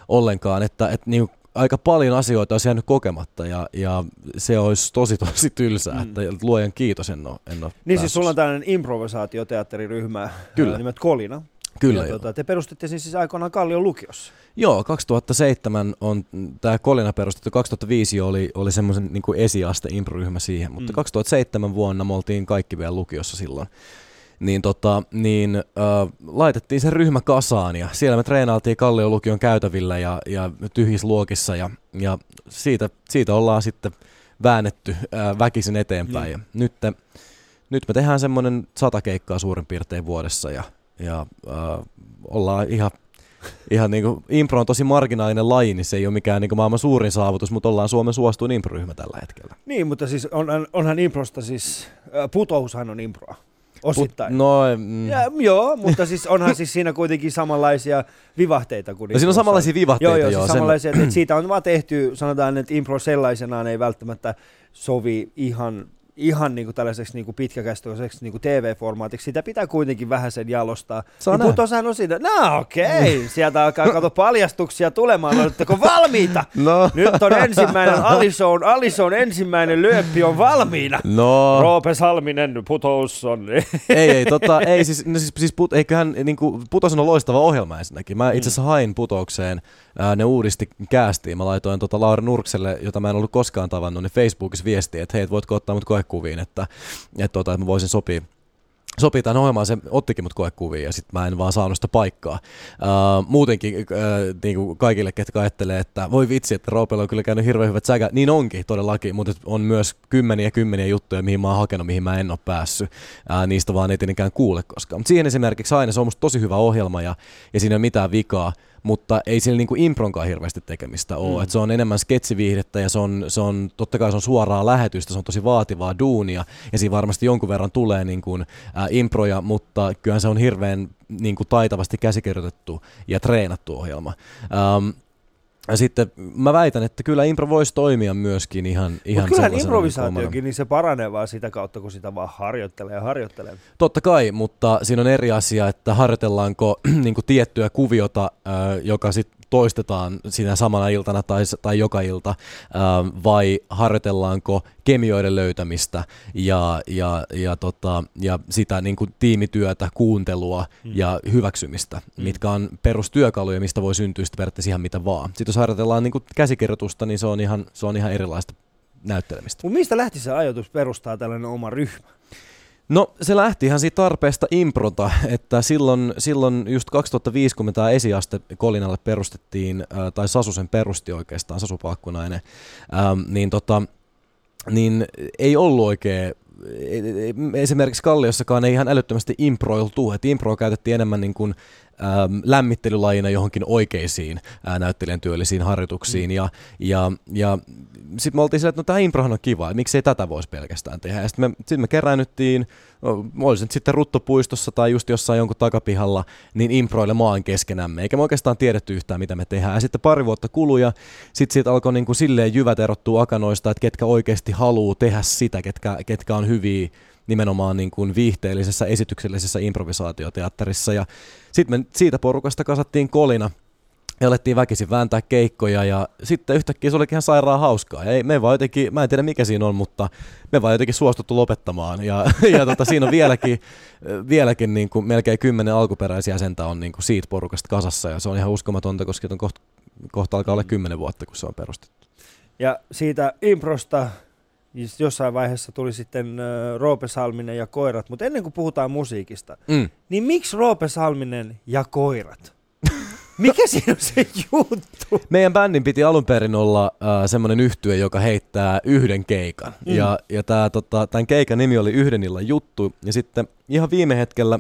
ollenkaan, että, että niin aika paljon asioita olisi jäänyt kokematta ja, ja se olisi tosi tosi tylsää, mm. että luojan kiitos en ole, en ole Niin siis sulla on tällainen improvisaatioteatteriryhmä Kyllä. nimet Kolina. Kyllä ja, tuota, te perustitte siis, siis aikoinaan Kallion lukiossa. Joo, 2007 on tämä Kolina perustettu, 2005 oli, oli semmoisen niin esiaste improryhmä siihen, mutta mm. 2007 vuonna me oltiin kaikki vielä lukiossa silloin niin, tota, niin äh, laitettiin se ryhmä kasaan ja siellä me treenailtiin Kallion lukion käytävillä ja, ja tyhjissä luokissa ja, ja siitä, siitä ollaan sitten väännetty äh, väkisin eteenpäin. Mm. Ja nyt, nyt me tehdään semmoinen sata keikkaa suurin piirtein vuodessa ja, ja äh, ollaan ihan ihan niin kuin, impro on tosi marginaalinen laji, niin se ei ole mikään niin kuin maailman suurin saavutus, mutta ollaan Suomen suosituin improryhmä tällä hetkellä. Niin, mutta siis on, onhan improsta siis, putoushan on improa. Osittain. Put, no, mm. ja, joo, mutta siis onhan siis siinä kuitenkin samanlaisia vivahteita kuin no, siinä on samanlaisia vivahteita, joo. joo, joo siis samanlaisia, että siitä on vaan tehty, sanotaan, että impro sellaisenaan ei välttämättä sovi ihan ihan niin kuin tällaiseksi niin kuin pitkäkästöiseksi niin kuin TV-formaatiksi. Sitä pitää kuitenkin vähän sen jalostaa. Saa niin Putosahan on siinä, no okei, okay. sieltä alkaa kato paljastuksia tulemaan. Oletteko valmiita? No. Nyt on ensimmäinen Alison, Alison ensimmäinen lyöppi on valmiina. No. Roope Salminen putous on. ei, ei, tota, ei siis, no siis, siis put, eiköhän niin kuin, putous on loistava ohjelma ensinnäkin. Mä itse asiassa hain putoukseen ää, ne uudisti käästiin. Mä laitoin tota Lauri Nurkselle, jota mä en ollut koskaan tavannut, niin Facebookissa viestiä, että hei, voitko ottaa mut koekuviin, että, että, tota, että mä voisin sopia sopii tämän ohjelmaan, se ottikin mut koekuviin ja sitten mä en vaan saanut sitä paikkaa. Uh, muutenkin uh, niin kuin kaikille, ketkä ajattelee, että voi vitsi, että Roopella on kyllä käynyt hirveän hyvät säkä, niin onkin todellakin, mutta on myös kymmeniä kymmeniä juttuja, mihin mä oon hakenut, mihin mä en ole päässyt. Uh, niistä vaan ei tietenkään kuule koskaan. Mutta siihen esimerkiksi aina se on musta tosi hyvä ohjelma ja, ja siinä ei ole mitään vikaa mutta ei sillä niinku impronkaan hirveästi tekemistä ole. Mm. Et se on enemmän sketsiviihdettä ja se on, se on, totta kai se on suoraa lähetystä, se on tosi vaativaa duunia ja siinä varmasti jonkun verran tulee niinku, ä, improja, mutta kyllähän se on hirveän niinku, taitavasti käsikirjoitettu ja treenattu ohjelma. Um, ja sitten mä väitän, että kyllä impro voisi toimia myöskin ihan, ihan Mutta kyllähän improvisaatiokin, niin se paranee vaan sitä kautta, kun sitä vaan harjoittelee ja harjoittelee. Totta kai, mutta siinä on eri asia, että harjoitellaanko <clears throat> niin tiettyä kuviota, joka sitten toistetaan siinä samana iltana tai, tai joka ilta, äh, vai harjoitellaanko kemioiden löytämistä ja, ja, ja, tota, ja sitä niin kuin tiimityötä, kuuntelua mm. ja hyväksymistä, mm. mitkä on perustyökaluja, mistä voi syntyä sitten periaatteessa ihan mitä vaan. Sitten jos harjoitellaan niin kuin käsikirjoitusta, niin se on ihan, se on ihan erilaista näyttelemistä. Mutta mistä lähti se ajatus perustaa tällainen oma ryhmä? No se lähti ihan siitä tarpeesta improta, että silloin, silloin just 2005, kun me tämä esiaste Kolinalle perustettiin, ää, tai Sasu sen perusti oikeastaan, Sasu Paakkunainen, ää, niin, tota, niin ei ollut oikein e, e, esimerkiksi Kalliossakaan ei ihan älyttömästi improiltu, että impro käytettiin enemmän niin kuin ähm, lämmittelylajina johonkin oikeisiin äh, näyttelijän työllisiin harjoituksiin. Mm. Ja, ja, ja sitten me oltiin sillä, että no tämä improhan on kiva, miksei tätä voisi pelkästään tehdä. Ja sitten me, sit me keräännyttiin, no, olisin sitten Ruttopuistossa tai just jossain jonkun takapihalla, niin improilemaan keskenämme. Eikä me oikeastaan tiedetty yhtään, mitä me tehdään. Ja sitten pari vuotta kuluja, sitten siitä alkoi niin kuin silleen jyvät erottua akanoista, että ketkä oikeasti haluaa tehdä sitä, ketkä, ketkä on hyviä nimenomaan niin kuin viihteellisessä esityksellisessä improvisaatioteatterissa. Ja sitten me siitä porukasta kasattiin kolina ja alettiin väkisin vääntää keikkoja ja sitten yhtäkkiä se olikin ihan sairaan hauskaa. Ei, me vaan jotenkin, mä en tiedä mikä siinä on, mutta me vaan jotenkin suostuttu lopettamaan. Ja, <laughs> ja tota, siinä on vieläkin, vieläkin niin kuin melkein kymmenen alkuperäisiä jäsentä on niin kuin siitä porukasta kasassa ja se on ihan uskomatonta, koska on kohta, kohta alkaa olla kymmenen vuotta, kun se on perustettu. Ja siitä improsta jossain vaiheessa tuli sitten Roope Salminen ja koirat, mutta ennen kuin puhutaan musiikista, mm. niin miksi Roope Salminen ja koirat? <laughs> Mikä siinä on se juttu? Meidän bändin piti alun perin olla uh, semmoinen yhtye, joka heittää yhden keikan. Mm. Ja, ja tää, tota, tämän keikan nimi oli Yhden illan juttu. Ja sitten ihan viime hetkellä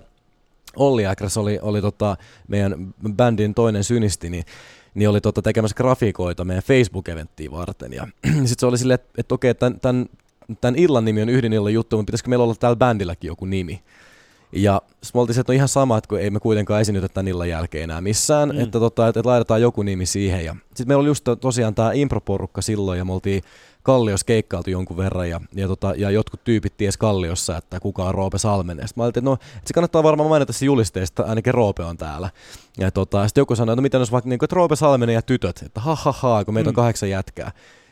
Olli Äkräs oli, oli tota, meidän bändin toinen synisti, niin niin oli tota tekemässä grafiikoita meidän Facebook-eventtiin varten. Ja <clears throat> sitten se oli silleen, että, että okei, tämän, tämän, tämän illan nimi on yhden illan juttu, mutta pitäisikö meillä olla täällä bändilläkin joku nimi. Ja me oltiin se, että on ihan sama, että kun ei me kuitenkaan esiinnytä tämän illan jälkeen enää missään, mm. että, tota, että, että laitetaan joku nimi siihen. Ja sitten meillä oli just tosiaan tämä improporukka silloin ja me oltiin Kalliossa keikkailtu jonkun verran ja, ja, tota, ja jotkut tyypit ties Kalliossa, että kuka on Roope Salmenen. Sitten mä ajattelin, että, no, että se kannattaa varmaan mainita se julisteesta, ainakin Roope on täällä. Ja tota, sitten joku sanoi, että no miten jos vaikka niin kuin, että Roope Salmenen ja tytöt, että ha ha ha, kun meitä on mm. kahdeksan jätkää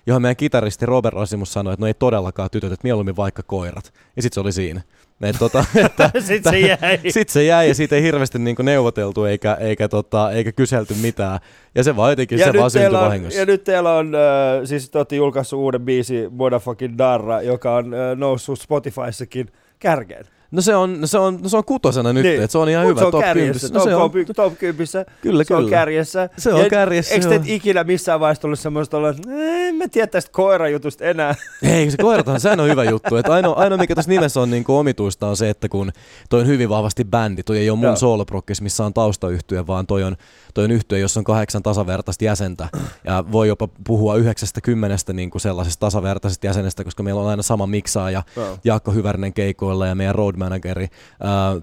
johon meidän kitaristi Robert Rasimus sanoi, että no ei todellakaan tytöt, että mieluummin vaikka koirat. Ja sitten se oli siinä. Et, tota, <laughs> että, sitten se jäi. <laughs> Sitten se jäi ja siitä ei hirveästi niinku neuvoteltu eikä, eikä, tota, eikä kyselty mitään. Ja se vaan jotenkin, ja se vaan syntyi vahingossa. Ja nyt teillä on, äh, siis te julkaissut uuden biisi Motherfucking Darra, joka on äh, noussut Spotifyssakin kärkeen. No se on, no se on, no se on kutosena nyt, niin. että se on ihan Mut hyvä. Se on top kärjessä, no, se on, top 10. Kyllä, se kyllä. on kärjessä. Se on ja kärjessä. Eikö te ikinä missään vaiheessa tullut semmoista olla, että en mä tiedä tästä koirajutusta enää? <laughs> Ei, se koirataan, sehän on hyvä juttu. Että ainoa, ainoa, mikä tässä nimessä on niin omituista on se, että kun toi on hyvin vahvasti bändi, toi ei ole mun sooloprokkis, missä on taustayhtyö, vaan toi on, toi on yhtyö, jossa on kahdeksan tasavertaista jäsentä. Ja voi jopa puhua yhdeksästä kymmenestä niin kuin sellaisesta tasavertaisesta jäsenestä, koska meillä on aina sama miksaaja, ja Jaakko Hyvärinen keikoilla ja meidän road manageri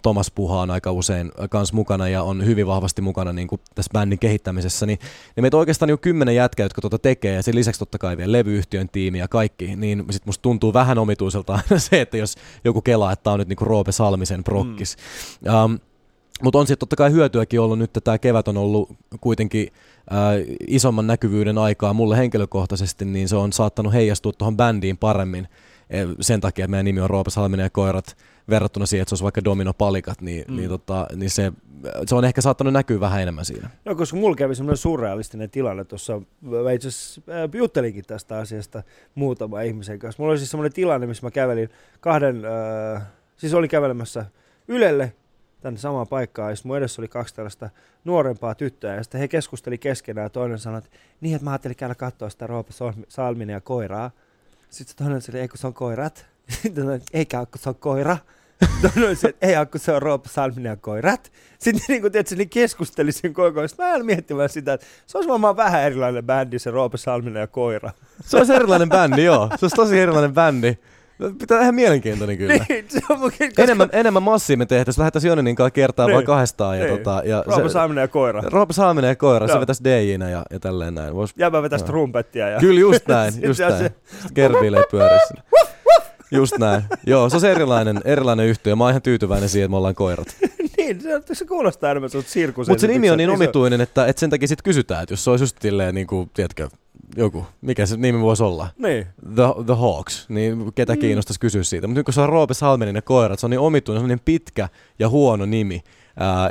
Thomas Puha on aika usein kans mukana ja on hyvin vahvasti mukana niin kuin tässä bändin kehittämisessä, niin, niin meitä on oikeastaan jo kymmenen jätkää, jotka tuota tekee ja sen lisäksi totta kai vielä levyyhtiön tiimi ja kaikki, niin sit musta tuntuu vähän omituiselta <laughs> aina se, että jos joku kelaa, että tämä on nyt niin kuin Roope Salmisen prokkis. Mm. Um, mutta on sitten totta kai hyötyäkin ollut nyt, että tämä kevät on ollut kuitenkin äh, isomman näkyvyyden aikaa mulle henkilökohtaisesti, niin se on saattanut heijastua tuohon bändiin paremmin sen takia, että meidän nimi on Roope Salminen ja koirat verrattuna siihen, että se olisi vaikka Domino Palikat, niin, mm. niin, tota, niin se, se on ehkä saattanut näkyä vähän enemmän siinä. No, koska mulla kävi semmoinen surrealistinen tilanne tuossa, mä itse asiassa juttelinkin tästä asiasta muutama ihmisen kanssa. Mulla oli siis semmoinen tilanne, missä mä kävelin kahden, äh, siis oli kävelemässä Ylelle tänne samaan paikkaan, ja mun edessä oli kaksi tällaista nuorempaa tyttöä, ja sitten he keskusteli keskenään, ja toinen sanoi, että niin, että mä ajattelin käydä katsoa sitä Roope Salminen ja koiraa. Sitten toinen sanoi, ei kun se on koirat. <laughs> Sitten eikä kun se on koira. Että ei kun se on Roope Salminen ja koirat. Sitten niin kuin, tiedätkö, niin keskusteli sen koko ajan. Mä en miettimään sitä, että se olisi varmaan vähän erilainen bändi, se Roope Salminen ja koira. Se olisi erilainen bändi, joo. Se olisi tosi erilainen bändi. Pitää ihan mielenkiintoinen kyllä. niin, se on mukin, koska... enemmän, enemmän massia me tehtäisiin, lähdettäisiin Jonenin kanssa kertaa niin. vaan kahdestaan. Ja niin. tota, ja Roope Saaminen ja koira. Roope Saaminen ja koira, se vetäisi DJnä ja, ja tälleen näin. Vois... Jäbä vetäisi no. trumpettia. Ja... Kyllä just näin, <laughs> just näin. Se... Kerviilee pyörissä. Just näin. Joo, se on se erilainen, erilainen yhtiö. Mä oon ihan tyytyväinen siihen, että me ollaan koirat. <laughs> niin, se, se kuulostaa enemmän sun sirkus. Mutta se nimi on niin omituinen, että, että sen takia sitten kysytään, että jos se olisi just silleen, niin kuin, tiedätkö, joku, mikä se nimi voisi olla? Niin. The, the Hawks, niin ketä mm. kiinnostaisi kysyä siitä. Mutta nyt kun se on Roope Salmenin ja koirat, se on niin omituinen, se on niin pitkä ja huono nimi,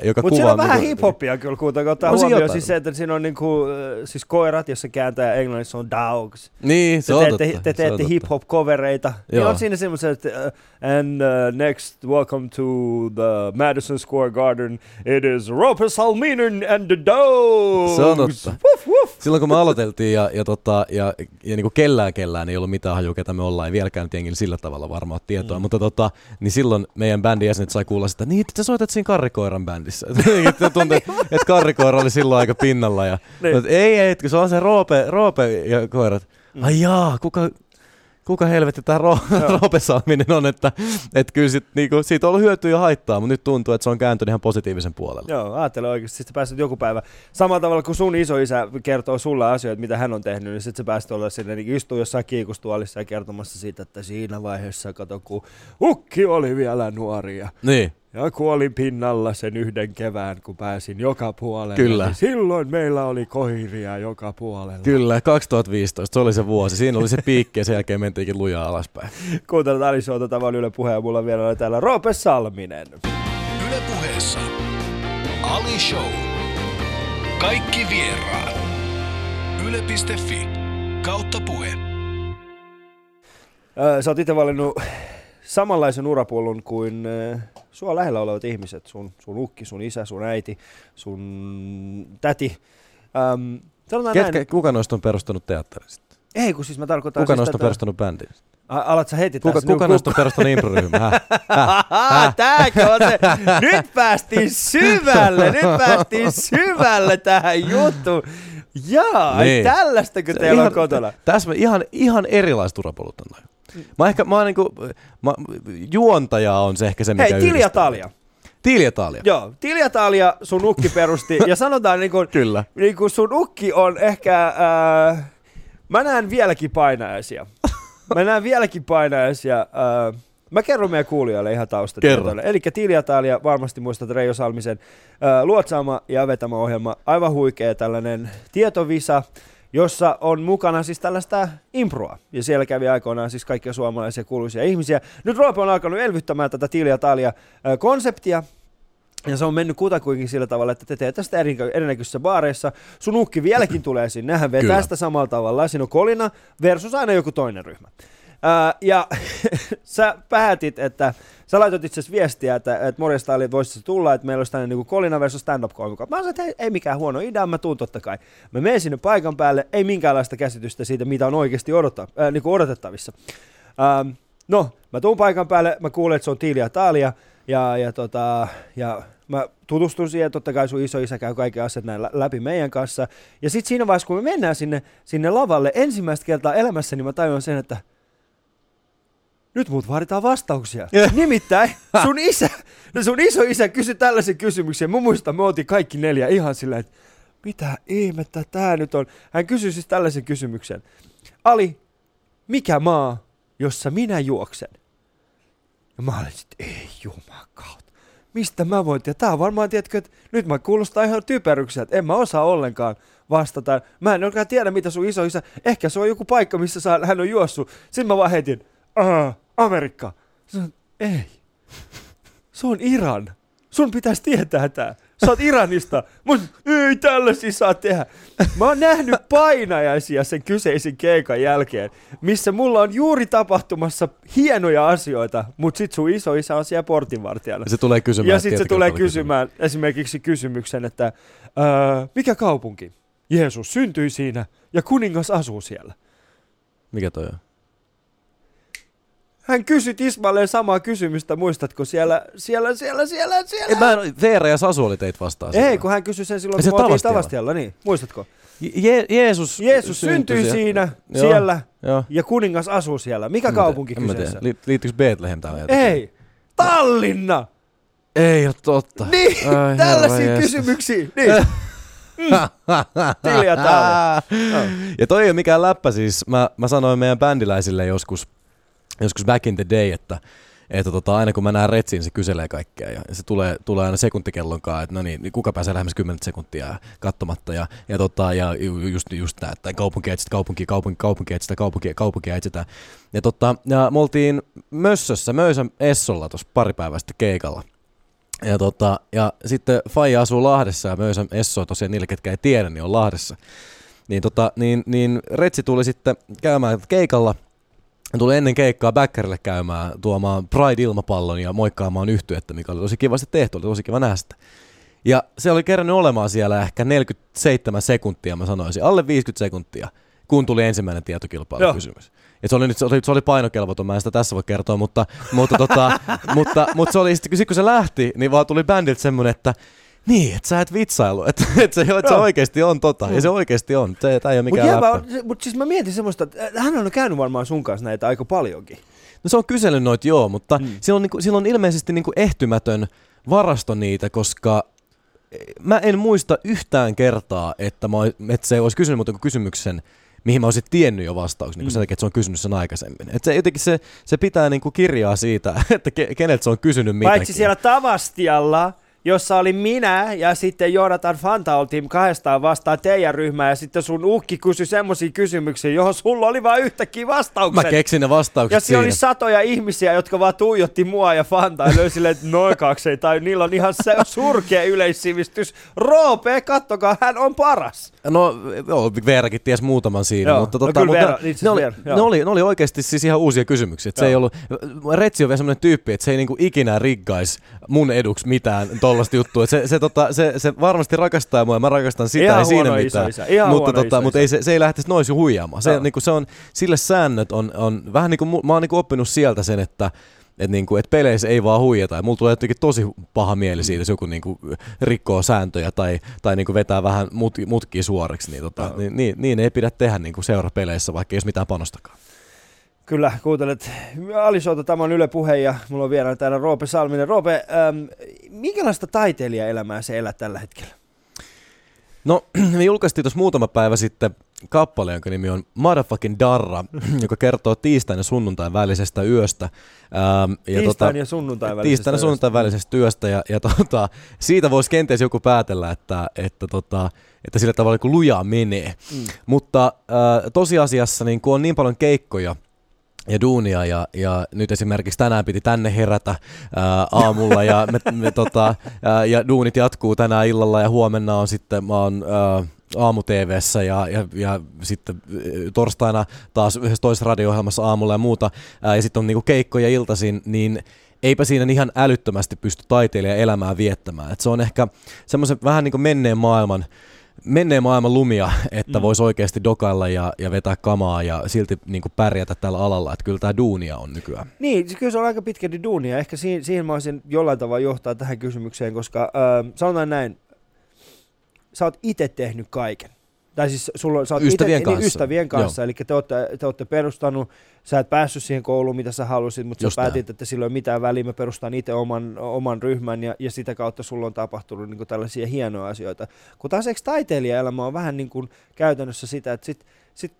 Joka Mutta siinä on vähän niinku, hip-hopia kyllä kuitenkin ottaa on huomioon siis se, että siinä on niinku, siis koirat, jos se kääntää englannissa on dogs. Niin, se te on teette, totta. Te teette hip-hop-kovereita. Niin on siinä semmoiset, että uh, and uh, next, welcome to the Madison Square Garden, it is Roper Salminen and the Dogs. Se on totta. Woof, woof. Silloin kun me aloiteltiin ja, ja, tota, ja, ja, ja niinku kellään kellään ei ollut mitään hajua, ketä me ollaan, ei vieläkään jengillä sillä tavalla varmaan tietoa, mm. mutta tota, niin silloin meidän bändin jäsenet sai kuulla sitä, niin, että sä soitat siinä karrikoira Karrikoiran bändissä. <laughs> Tuntui, että Karrikoira oli silloin aika pinnalla. Ja, niin. mutta ei, ei, kun se on se Roope, Roope ja koirat. Mm. Ai jaa, kuka, kuka helvetti tämä ro- <laughs> Roope saaminen on, että, että kyllä sit, niinku, siitä on ollut hyötyä ja haittaa, mutta nyt tuntuu, että se on kääntynyt ihan positiivisen puolelle. Joo, ajattele oikeasti, että pääset joku päivä, samalla tavalla kuin sun isoisä kertoo sulle asioita, mitä hän on tehnyt, niin sitten sä pääset olla sinne, niin istuu jossain kiikustuolissa ja kertomassa siitä, että siinä vaiheessa, kato, kun ukki oli vielä nuoria. Niin. Ja kuolin pinnalla sen yhden kevään, kun pääsin joka puolelle. Kyllä. Niin silloin meillä oli koiria joka puolella. Kyllä, 2015, se oli se vuosi. Siinä oli se piikki ja sen jälkeen mentiinkin lujaa alaspäin. Kuuntelut Ali Showta, tämä on Yle Puhe ja mulla vielä täällä Roope Salminen. Yle Puheessa Ali Show. Kaikki vieraat. Yle.fi kautta puhe. Sä oot itse valinnut samanlaisen urapolun kuin äh, sua lähellä olevat ihmiset, sun, sun ukki, sun isä, sun äiti, sun täti. Ähm, Ketkä, näin, kuka noista on perustanut teatterista? Ei, kun siis mä tarkoitan... Kuka siis noista on perustanut bändin? Alat sä heti kuka, tässä? Kuka noista on perustanut improryhmää? <laughs> Tääkö on se? Nyt päästiin syvälle, nyt päästiin syvälle tähän juttuun. Jaa, niin. tällaista kun teillä on kotona. Tässä ihan, ihan erilaiset urapolut on Mä ehkä, mä niinku, mä, juontaja on se ehkä se, mikä Hei, Tilja Talja. Tiljatalia. Joo, Tiljatalia sun ukki perusti, ja sanotaan niin kuin, <laughs> Kyllä. niin kuin sun ukki on ehkä, äh, mä näen vieläkin painajaisia. Mä näen vieläkin painajaisia. Äh, mä kerron meidän kuulijoille ihan taustatietoille. Eli Tiljatalia, varmasti muistat Reijo Salmisen äh, luotsaama ja vetämä ohjelma. Aivan huikea tällainen tietovisa, jossa on mukana siis tällaista improa. Ja siellä kävi aikoinaan siis kaikkia suomalaisia kuuluisia ihmisiä. Nyt Roope on alkanut elvyttämään tätä Tilja Talia konseptia, ja se on mennyt kutakuinkin sillä tavalla, että te teette sitä eri, erinäköisissä baareissa. Sun ukki vieläkin tulee sinne, hän vetää Kyllä. sitä samalla tavalla. Siinä on kolina versus aina joku toinen ryhmä. Ää, ja <laughs> sä päätit, että sä laitoit itse asiassa viestiä, että, että morjesta oli, että tulla, että meillä olisi tämmöinen niin kolina versus stand-up komikko. Mä sanoin, että ei, ei mikään huono idea, mä tuun totta kai. Mä menen sinne paikan päälle, ei minkäänlaista käsitystä siitä, mitä on oikeasti odota, äh, niin kuin odotettavissa. Ähm, no, mä tuun paikan päälle, mä kuulen, että se on Tiilia Taalia, ja, ja, tota, ja mä tutustun siihen, totta kai sun isoisä käy kaikki asiat näin lä- läpi meidän kanssa. Ja sitten siinä vaiheessa, kun me mennään sinne, sinne lavalle ensimmäistä kertaa elämässäni, mä tajuan sen, että nyt muut vaaditaan vastauksia. Nimittäin <laughs> sun isä, no sun iso isä kysyi tällaisen kysymyksen. Mä muistan, me oltiin kaikki neljä ihan silleen, että mitä ihmettä tää nyt on. Hän kysyi siis tällaisen kysymyksen. Ali, mikä maa, jossa minä juoksen? Ja mä olin sitten, ei jumakauta. Mistä mä voin tietää? Tää on varmaan, tiedätkö, että nyt mä kuulostaa ihan typerykseltä. En mä osaa ollenkaan vastata. Mä en oikein tiedä, mitä sun iso isä... Ehkä se on joku paikka, missä hän on juossut. Sitten mä vaan heitin, Aa, Amerikka. Sanoin, ei. Se on Iran. Sun pitäisi tietää tää. Sä oot Iranista. Mut ei tällaisia saa tehdä. Mä oon nähnyt painajaisia sen kyseisen keikan jälkeen, missä mulla on juuri tapahtumassa hienoja asioita, mut sit sun iso isä on siellä portinvartijana. Se tulee kysymään. Ja sitten se tulee kysymään esimerkiksi kysymyksen, että ää, mikä kaupunki? Jeesus syntyi siinä ja kuningas asuu siellä. Mikä toi on? Hän kysyi Ismailleen samaa kysymystä, muistatko siellä, siellä, siellä, siellä, siellä? Ei, mä en, Veera ja Sasu oli teit vastaan. Ei, silloin. kun hän kysyi sen silloin, kun me oltiin Tavastialla? Niin, muistatko? Je- Jeesus, Jeesus syntyi siellä. siinä, Joo, siellä, Joo. ja kuningas asuu siellä. Mikä En kaupunki mä kyseessä? Li- liittyykö Bethlehem tähän? Ei, Tallinna! Ei ole totta. Niin, Ai, tällaisia kysymyksiä. Niin. Tilja täällä. <laughs> Ja toi ei ole mikään läppä siis. Mä, mä sanoin meidän bändiläisille joskus, joskus back in the day, että että tota, aina kun mä näen retsiin, se kyselee kaikkea ja se tulee, tulee aina sekuntikellon kanssa, että no niin, niin kuka pääsee lähemmäs 10 sekuntia katsomatta ja, ja, tota, ja ju- just, just nää, että kaupunki etsitä, kaupunki, kaupunki, kaupunki etsitä, kaupunki, kaupunki etsitä. Ja, tota, ja me oltiin Mössössä, Möysän Essolla tuossa pari päivää sitten keikalla. Ja, tota, ja sitten Faija asuu Lahdessa ja Möysän Esso tosiaan niille, ketkä ei tiedä, niin on Lahdessa. Niin, tota, niin, niin Retsi tuli sitten käymään keikalla. Tuli ennen keikkaa Bäkkärille käymään tuomaan Pride-ilmapallon ja moikkaamaan yhtyettä, mikä oli tosi kivasti tehty, oli tosi kiva nähdä sitä. Ja se oli kerännyt olemaan siellä ehkä 47 sekuntia, mä sanoisin, alle 50 sekuntia, kun tuli ensimmäinen tietokilpailukysymys. Ja se oli, nyt, se oli, se oli painokelvoton, mä en sitä tässä voi kertoa, mutta, mutta, tota, <laughs> mutta, mutta se oli sitten, kun se lähti, niin vaan tuli bändiltä semmoinen, että niin, että sä et vitsailu, että, että, se, että se oikeasti on tota, ja se oikeasti on, se, tämä ei ole Mutta mikään se- mut siis mä mietin semmoista, että äh, hän on käynyt varmaan sun kanssa näitä aika paljonkin. No se on kysellyt noita joo, mutta Mm. mm. sillä, on niinku, sillä on ilmeisesti niinku ehtymätön varasto niitä, koska mä en muista yhtään kertaa, että, mä, että se olisi kysynyt muuta kuin kysymyksen, mihin mä olisin tiennyt jo vastauksen, niin Mm. sen takia, että se on kysynyt sen aikaisemmin. Et se, jotenkin se, se pitää niinku kirjaa siitä, <laughs> että ke, keneltä se on kysynyt mitäkin. Paitsi siellä Tavastialla, jossa oli minä ja sitten Jonathan Fanta oltiin kahdestaan vastaan teidän ryhmää ja sitten sun ukki kysyi semmoisia kysymyksiä, johon sulla oli vain yhtäkkiä vastaukset. Mä keksin ne vastaukset ja siellä oli siinä. satoja ihmisiä, jotka vaan tuijotti mua ja Fantaa ja löi silleen, että noin kaksi tai niillä on ihan se surkea yleissivistys. Roope, kattokaa, hän on paras. No joo, Veerakin ties muutaman siinä, Joo, mutta, no tota, kyllä mutta Veera, ne, oli, Veera, ne, oli, ne oli oikeasti siis ihan uusia kysymyksiä. Et se ei ollut, Retsi on vielä semmoinen tyyppi, että se ei niinku ikinä riggaisi mun eduksi mitään tollasta juttua. Et se, se, tota, se, se, varmasti rakastaa mua ja mä rakastan sitä, Ihan ei siinä huono mitään. isoisä, ihan mutta huono tota, mutta isoisä. ei, se, se ei lähtisi noin huijaamaan. Se, niinku, se on, sille säännöt on, on vähän niin kuin, mä oon niinku oppinut sieltä sen, että että niinku, et peleissä ei vaan huijata. Ja mulla tulee jotenkin tosi paha mieli siitä, jos joku niinku rikkoo sääntöjä tai, tai niinku vetää vähän mut, mutkia suoriksi. Niin, tota, niin, niin, niin, ei pidä tehdä niinku seurapeleissä, vaikka ei olisi mitään panostakaan. Kyllä, kuuntelet Alisota, tämä on Yle Puhe ja mulla on vielä täällä Roope Salminen. Roope, ähm, minkälaista taiteilijaelämää se elää tällä hetkellä? No, <clears throat> me julkaistiin tuossa muutama päivä sitten kappale, jonka nimi on Motherfucking Darra, <clears throat> joka kertoo tiistain ja sunnuntain välisestä yöstä. Ähm, ja tiistain tota, ja sunnuntain välisestä Tiistain ja sunnuntain välisestä yöstä, ja, ja tota, siitä voisi kenties joku päätellä, että, että, tota, että sillä tavalla kun lujaa menee. Mm. Mutta äh, tosiasiassa niin kun on niin paljon keikkoja, ja duunia ja, ja nyt esimerkiksi tänään piti tänne herätä ää, aamulla ja, me, me, tota, ää, ja duunit jatkuu tänään illalla ja huomenna on sitten mä oon ää, aamu TVssä ja, ja, ja sitten torstaina taas yhdessä toisessa radio-ohjelmassa aamulla ja muuta ää, ja sitten on niinku keikkoja iltaisin, niin eipä siinä ihan älyttömästi pysty taiteilijan elämää viettämään. Et se on ehkä semmoisen vähän niin kuin menneen maailman menneen maailman lumia, että mm. voisi oikeasti dokailla ja, ja vetää kamaa ja silti niin kuin pärjätä tällä alalla, että kyllä tämä duunia on nykyään. Niin, kyllä se on aika pitkälti duunia. Ehkä siihen, siihen mä olisin jollain tavalla johtaa tähän kysymykseen, koska äh, sanotaan näin, sä oot itse tehnyt kaiken. Tai siis sulla, sä oot ystävien ite, kanssa. Niin, ystävien kanssa, Joo. eli te olette, te olette perustanut, sä et päässyt siihen kouluun, mitä sä halusit, mutta Just sä päätit, että sillä ei ole mitään väliä, mä perustan itse oman, oman ryhmän, ja, ja sitä kautta sulla on tapahtunut niin kuin tällaisia hienoja asioita. Kun taas eikö taiteilijaelämä on vähän niin kuin käytännössä sitä, että sit, sit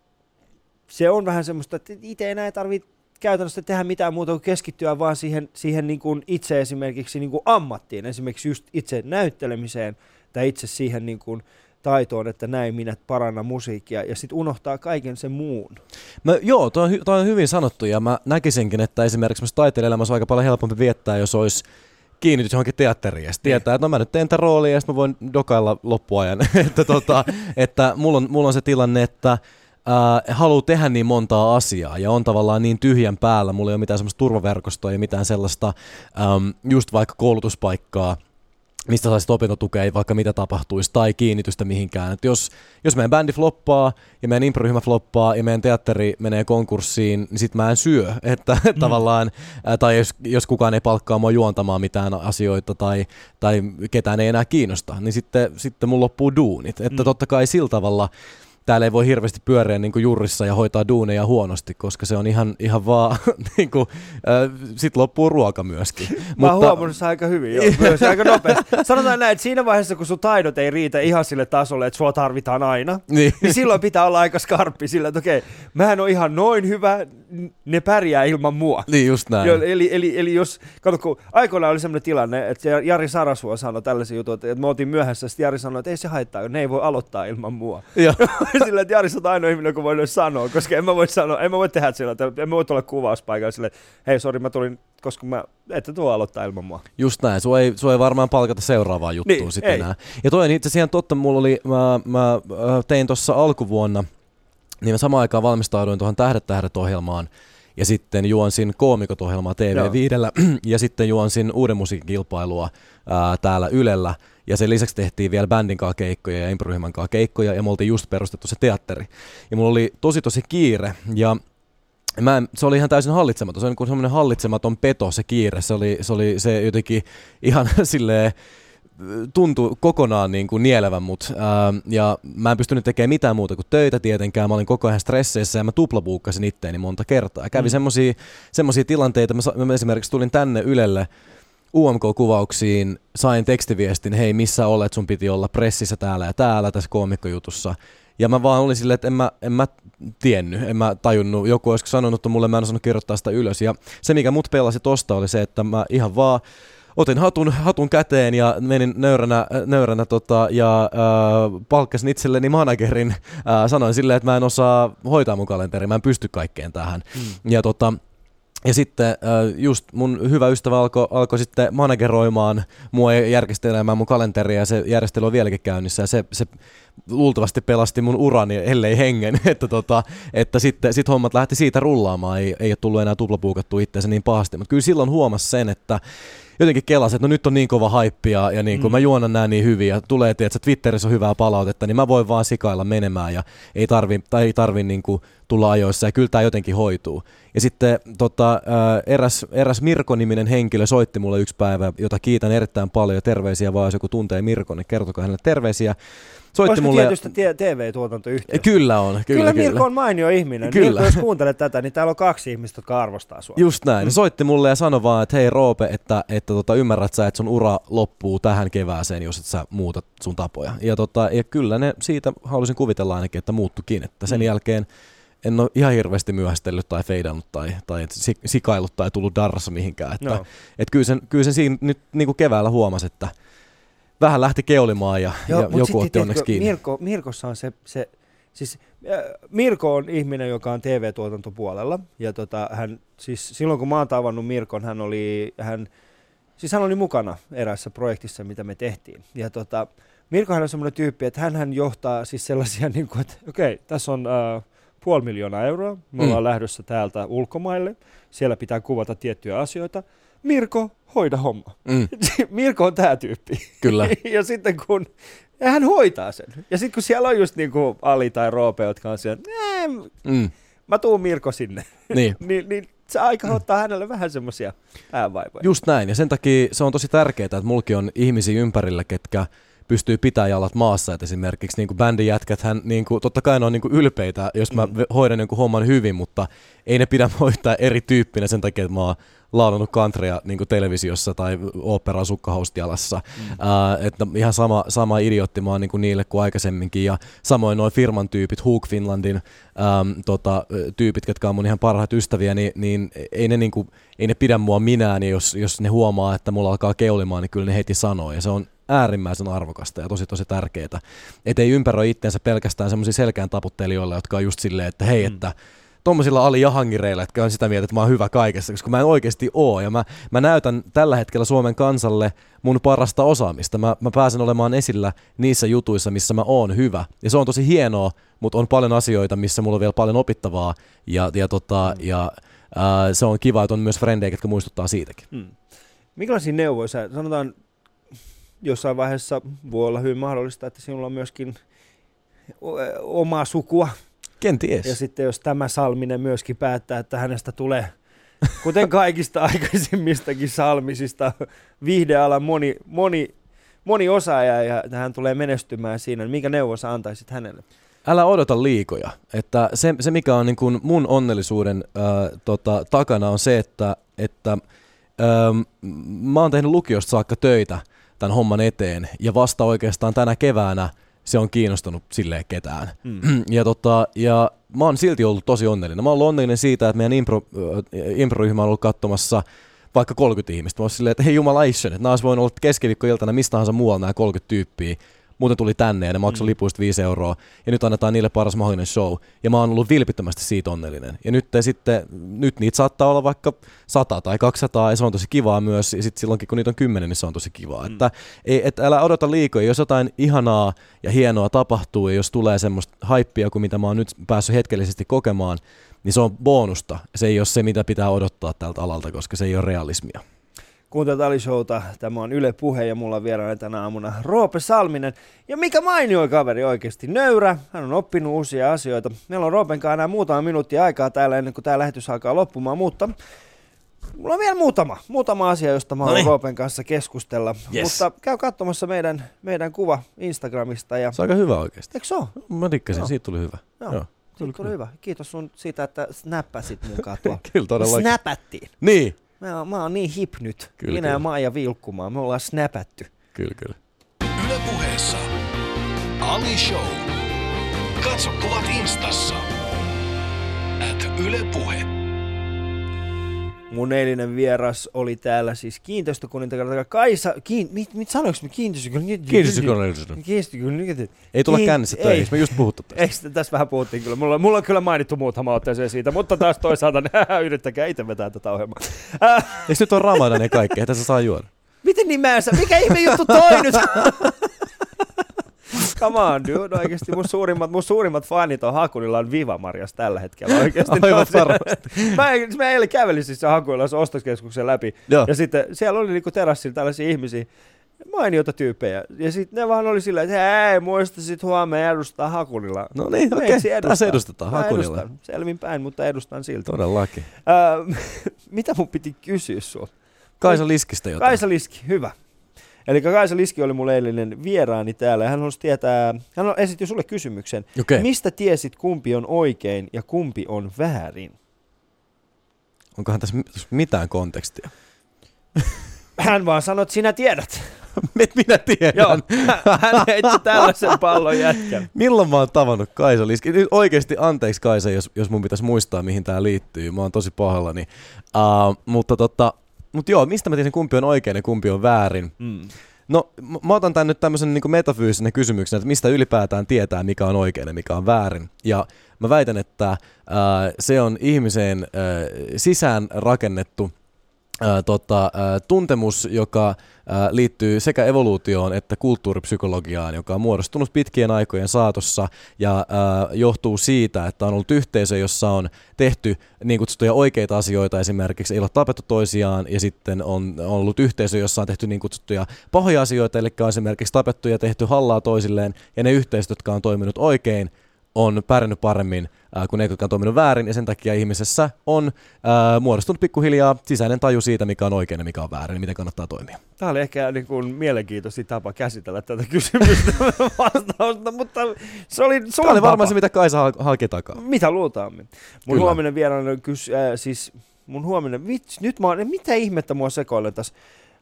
se on vähän semmoista, että itse enää ei tarvitse käytännössä tehdä mitään muuta kuin keskittyä vaan siihen, siihen niin kuin itse esimerkiksi niin kuin ammattiin, esimerkiksi just itse näyttelemiseen tai itse siihen niin kuin, taitoon, että näin minä paranna musiikkia ja sitten unohtaa kaiken sen muun. Mä, joo, toi on, hy- toi on hyvin sanottu ja mä näkisinkin, että esimerkiksi taiteilijaelämässä on aika paljon helpompi viettää, jos olisi kiinnitys johonkin teatteriin ja tietää, niin. että no mä nyt teen tämän roolia ja sitten mä voin dokailla loppuajan. <laughs> että tota, että mulla on, mulla on se tilanne, että äh, haluaa tehdä niin montaa asiaa ja on tavallaan niin tyhjän päällä, mulla ei ole mitään semmoista turvaverkostoa ja mitään sellaista ähm, just vaikka koulutuspaikkaa, mistä saisit opintotukea, vaikka mitä tapahtuisi, tai kiinnitystä mihinkään. Et jos, jos meidän bändi floppaa, ja meidän improryhmä floppaa, ja meidän teatteri menee konkurssiin, niin sit mä en syö. <laughs> Että mm. tavallaan, tai jos, jos kukaan ei palkkaa mua juontamaan mitään asioita, tai, tai ketään ei enää kiinnosta, niin sitten, sitten mun loppuu duunit. Että mm. totta kai sillä tavalla täällä ei voi hirveästi pyöriä niin jurissa ja hoitaa duuneja huonosti, koska se on ihan, ihan vaan, <laughs> niin kuin, äh, sit loppuu ruoka myöskin. <laughs> Mä Mutta... oon huomannut se aika hyvin, joo, myös aika nopeasti. Sanotaan näin, että siinä vaiheessa, kun sun taidot ei riitä ihan sille tasolle, että sua tarvitaan aina, niin, niin silloin pitää olla aika skarppi sillä, että okei, mä en ole ihan noin hyvä, ne pärjää ilman mua. Niin, just näin. Jo, eli, eli, eli jos, kato, kun aikoinaan oli sellainen tilanne, että Jari Sarasvuo sanoi tällaisia juttuja, että me oltiin myöhässä, sitten Jari sanoi, että ei se haittaa, ne ei voi aloittaa ilman mua. <laughs> <laughs> sillä, että Jari on ainoa ihminen, joka voi sanoa, koska en mä voi sanoa, en mä voi tehdä sillä, että en mä voi tulla kuvauspaikalla sille, hei sori mä tulin, koska mä, ette tuo aloittaa ilman mua. Just näin, sua ei, sua ei varmaan palkata seuraavaa juttua niin, sitten enää. Ja toi on itse asiassa totta, mulla oli, mä, mä tein tuossa alkuvuonna, niin mä samaan aikaan valmistauduin tuohon Tähdet tähdet ohjelmaan, ja sitten juonsin koomikot-ohjelmaa TV5 <clears throat> ja sitten juonsin uuden musiikin kilpailua ää, täällä Ylellä. Ja sen lisäksi tehtiin vielä bändin kanssa keikkoja ja improryhmän kanssa keikkoja ja me oltiin just perustettu se teatteri. Ja mulla oli tosi tosi kiire ja Mä en, se oli ihan täysin hallitsematon. Se oli niin semmoinen hallitsematon peto, se kiire. Se oli, se oli se jotenkin ihan <laughs> silleen tuntui kokonaan niin kuin nielevän mut. Ää, ja mä en pystynyt tekemään mitään muuta kuin töitä tietenkään. Mä olin koko ajan stresseissä ja mä tuplabuukkasin itteeni monta kertaa. Kävi mm. semmoisia tilanteita. Mä, mä esimerkiksi tulin tänne Ylelle UMK-kuvauksiin, sain tekstiviestin, hei missä olet, sun piti olla pressissä täällä ja täällä tässä koomikkojutussa. Ja mä vaan olin silleen, että en mä, en mä tiennyt, en mä tajunnut. Joku olisi sanonut mulle, mä en osannut kirjoittaa sitä ylös. Ja se, mikä mut pelasi tosta, oli se, että mä ihan vaan otin hatun, hatun käteen ja menin nöyränä, nöyränä tota, ja äh, palkkasin itselleni managerin. Äh, sanoin silleen, että mä en osaa hoitaa mun kalenteri, mä en pysty kaikkeen tähän. Mm. Ja tota, ja sitten äh, just mun hyvä ystävä alkoi alko sitten manageroimaan mua ja järjestelemään mun kalenteria ja se järjestely on vieläkin käynnissä ja se, se luultavasti pelasti mun urani, ellei hengen, <laughs> että, tota, että sitten sit hommat lähti siitä rullaamaan, ei, ei ole tullut enää tuplapuukattua itseänsä niin pahasti, mutta kyllä silloin huomasi sen, että jotenkin kelasi, että no nyt on niin kova haippi ja, ja niin kuin mm. mä juonan nämä niin hyvin ja tulee, että Twitterissä on hyvää palautetta, niin mä voin vaan sikailla menemään ja ei tarvi, tai ei tarvi niin kuin tulla ajoissa ja kyllä tämä jotenkin hoituu. Ja sitten tota, eräs, eräs Mirko-niminen henkilö soitti mulle yksi päivä, jota kiitän erittäin paljon ja terveisiä vaan, jos joku tuntee Mirko, niin kertokaa hänelle terveisiä. Soitti Olisiko mulle... tietystä te- TV-tuotantoyhtiöstä? Kyllä on, kyllä, Kyllä, kyllä. Mirko on mainio ihminen. Kyllä. Mirko, jos kuuntelet tätä, niin täällä on kaksi ihmistä, jotka arvostaa sua. Just näin. Mm. Soitti mulle ja sanoi vaan, että hei Roope, että, että tota, ymmärrät sä, että sun ura loppuu tähän kevääseen, jos et sä muuta sun tapoja. Ja, tota, ja kyllä ne siitä halusin kuvitella ainakin, että muuttukin. Että sen Mm. jälkeen en ole ihan hirveästi myöhästellyt tai feidannut tai, tai sikailut tai tullut darrassa mihinkään. Että, No. et kyllä, sen, kyllä sen siinä nyt niin kuin keväällä huomasi, että vähän lähti keulimaan ja, Joo, ja joku otti onneksi kiinni. Mirko, Mirkossa on se, se siis äh, Mirko on ihminen, joka on TV-tuotantopuolella. Ja tota, hän, siis silloin kun mä oon tavannut Mirkon, hän oli, hän, siis hän oli mukana eräässä projektissa, mitä me tehtiin. Ja tota, Mirkohan on semmoinen tyyppi, että hän johtaa siis sellaisia, <laughs> niin kuin, että okei, okay, tässä on äh, puoli miljoonaa euroa, me Mm. ollaan lähdössä täältä ulkomaille, siellä pitää kuvata tiettyjä asioita. Mirko, hoida homma. Mm, <laughs> Mirko on tämä tyyppi. kyllä. <laughs> ja sitten kun ja hän hoitaa sen. Ja sitten kun siellä on just niinku Ali tai Roope, jotka on siellä, "Nää, Mm, mä tuun Mirko sinne, <laughs> niin. niin, niin se aika ottaa hänelle vähän semmoisia päävaivoja. Just näin, ja sen takia se on tosi tärkeää, että mulki on ihmisiä ympärillä, ketkä pystyy pitämään jalat maassa, että esimerkiksi niin bändin jätkät, hän, niin kuin, totta kai ne on niin kuin ylpeitä, jos mä Mm. hoidan jonkun homman hyvin, mutta ei ne pidä <laughs> hoitaa eri tyyppinä sen takia, että mä oon laulanut countrya niin kuin televisiossa tai oopperaa sukkahousut jalassa. Mm. Että ihan sama, sama idiotti mä oon niin kuin niille kuin aikaisemminkin, ja samoin noin firman tyypit, Hook Finlandin um, tota, tyypit, ketkä on mun ihan parhaat ystäviä, niin, niin ei, ne, niin kuin, ei ne pidä mua minään, ja jos, jos ne huomaa, että mulla alkaa keulimaan, niin kyllä ne heti sanoo, ja se on äärimmäisen arvokasta ja tosi tosi tärkeää. Että ei ympäröi itseensä pelkästään semmoisia selkään taputtelijoilla, jotka on just silleen, että hei, Mm. että tommosilla Ali Jahangireilla, jotka on sitä mieltä, että mä oon hyvä kaikessa, koska mä en oikeasti oo. Ja mä, mä näytän tällä hetkellä Suomen kansalle mun parasta osaamista. Mä, mä pääsen olemaan esillä niissä jutuissa, missä mä oon hyvä. Ja se on tosi hienoa, mutta on paljon asioita, missä mulla on vielä paljon opittavaa. Ja, ja, tota, Mm. ja ää, se on kiva, että on myös frendejä, jotka muistuttaa siitäkin. Hmm. Minkälaisia neuvoja sä, sanotaan jossain vaiheessa voi olla hyvin mahdollista, että sinulla on myöskin o- omaa sukua. Kenties. Ja sitten jos tämä Salminen myöskin päättää, että hänestä tulee, kuten kaikista <laughs> aikaisemmistakin Salmisista, viihdealan moni, moni, moni osaaja ja hän tulee menestymään siinä, niin minkä neuvo sä antaisit hänelle? älä odota liikoja. Että se, se mikä on niin kuin mun onnellisuuden ää, tota, takana on se, että, että ää, mä oon tehnyt lukiosta saakka töitä tämän homman eteen ja vasta oikeastaan tänä keväänä se on kiinnostanut silleen ketään. Mm. <clears throat> Ja, tota, ja mä oon silti ollut tosi onnellinen. Mä oon ollut onnellinen siitä, että meidän impro, äh, impro-ryhmä on ollut katsomassa vaikka 30 ihmistä. Mä oon silleen, että hei jumalation, että nämä olisi voinut olla keskiviikkoiltana mistä tahansa muualla nämä 30 tyyppiä. Muuten tuli tänne ja ne maksoi Mm. lipuista 5 euroa. Ja nyt annetaan niille paras mahdollinen show. Ja mä oon ollut vilpittömästi siitä onnellinen. Ja nyt, sitten, nyt niitä saattaa olla vaikka 100 tai 200 ja se on tosi kivaa myös. Ja sitten silloinkin kun niitä on 10, niin se on tosi kivaa. Mm. Mm. Että ei, et älä odota liikoja. Jos jotain ihanaa ja hienoa tapahtuu ja jos tulee semmoista haippia kuin mitä mä oon nyt päässyt hetkellisesti kokemaan, niin se on bonusta. Se ei ole se, mitä pitää odottaa tältä alalta, koska se ei ole realismia. Kuuntelut Ali Showta. Tämä on Yle Puhe ja mulla on vieraana tänä aamuna Roope Salminen. Ja mikä mainio kaveri oikeasti. Nöyrä, hän on oppinut uusia asioita. Meillä on Roopen kanssa enää muutama minuutti aikaa täällä ennen kuin tämä lähetys alkaa loppumaan, mutta mulla on vielä muutama, muutama asia, josta mä haluan. Roopen kanssa keskustella. Yes. Mutta käy katsomassa meidän, meidän kuva Instagramista. Ja... Se on aika hyvä oikeasti. Eikö se ole? Mä dikkasin, Joo. siitä tuli hyvä. Joo. Joo. Tuli, tuli hyvä. Kiitos sun siitä, että snappasit mukaan tuolla. <laughs> Kyllä todellakin. Snapattiin. Niin. Mä oon, mä oon niin hip nyt. Kyllä, Minä ja kyllä. Maija Vilkkumaan. Me ollaan snapätty. Kyllä, kyllä. Yle puheessa. Ali Show. Katso kuvat instassa. At Yle Puhe. Mun eilinen vieras oli täällä siis kiinteistökunintakarta Kaisa, kiin, mit, mit sanoinko mä kiinteistökunintakarta? Kiinteistökoneellisuus. Kiinteistökunintakarta. Ei tulla Kiin- kännissä töihin, eikö me just puhuttu tästä? Eikö tässä vähän puhuttiin kyllä. Mulla, mulla on kyllä mainittu muutama otteeseen siitä, mutta taas toisaalta <laughs> yrittäkää itse vetää tätä ohjelmaa. Eikö nyt on Ramadan ja kaikki, että tässä saa juoda? miten nimensä? Mikä ihme juttu toi nyt? <laughs> <laughs> Come on, dude. Oikeasti mun suurimmat, mun suurimmat fanit on Hakunilla on Viva Marjas tällä hetkellä. <laughs> Oikeasti. Aivan varmasti. <laughs> mä, mä eilen kävelin siis se ostoskeskuksen läpi. Joo. Ja sitten siellä oli niinku terassilla tällaisia ihmisiä, mainioita tyyppejä. Ja sitten ne vaan oli sillä, että hei, muista sit huomenna edustaa Hakunilla. No niin, okei. Okay. Taas edustetaan Hakunilla. edustan. Selvin päin, mutta edustan silti. Todellakin. Öö, mitä mun piti kysyä sulta? Kaisa Liskistä jotain. Kaisa Liski, hyvä. Eli Kaisa Liski oli mulle eilinen vieraani täällä hän halusi tietää, hän esitti sulle kysymyksen. Okei. Mistä tiesit kumpi on oikein ja kumpi on väärin? Onkohan tässä mitään kontekstia? <laughs> Hän vaan sanoi, että sinä tiedät. <laughs> Minä tiedän. Joo, hän heitti tällaisen pallon jätkän. <laughs> Milloin mä oon tavannut Kaisa Liski? Nyt oikeasti anteeksi Kaisa, jos, jos mun pitäisi muistaa, mihin tää liittyy. Mä oon tosi pahallani. Uh, mutta tota, mut joo, mistä mä tiesin kumpi on oikein ja kumpi on väärin? Mm. No, mä otan tän nyt tämmöisen niin metafyysisen kysymyksen, että mistä ylipäätään tietää, mikä on oikein ja mikä on väärin. Ja mä väitän, että äh, se on ihmiseen äh, sisään rakennettu äh, tota, tuntemus, joka liittyy sekä evoluutioon että kulttuuripsykologiaan, joka on muodostunut pitkien aikojen saatossa ja johtuu siitä, että on ollut yhteisö, jossa on tehty niin kutsuttuja oikeita asioita, esimerkiksi ei ole tapettu toisiaan, ja sitten on, on ollut yhteisö, jossa on tehty niin kutsuttuja pahoja asioita, eli on esimerkiksi tapettu ja tehty hallaa toisilleen, ja ne yhteisöt, jotka on toiminut oikein, on pärjännyt paremmin äh, ne, jotka on toiminut väärin, ja sen takia ihmisessä on äh, muodostunut pikkuhiljaa sisäinen taju siitä, mikä on oikein ja mikä on väärin, ja miten kannattaa toimia. Tämä oli ehkä niin kuin mielenkiintoisin tapa käsitellä tätä <laughs> kysymystä <laughs> vastausta, mutta se oli sun Tämä oli varmaan tapa. se, mitä Kaisa ha- haki takaa. Mitä luultaammin. Mun Kyllä. huominen vieraana on kys, äh, siis mun huominen, vitsi, nyt mä oon, mitä ihmettä mua sekoilen tässä.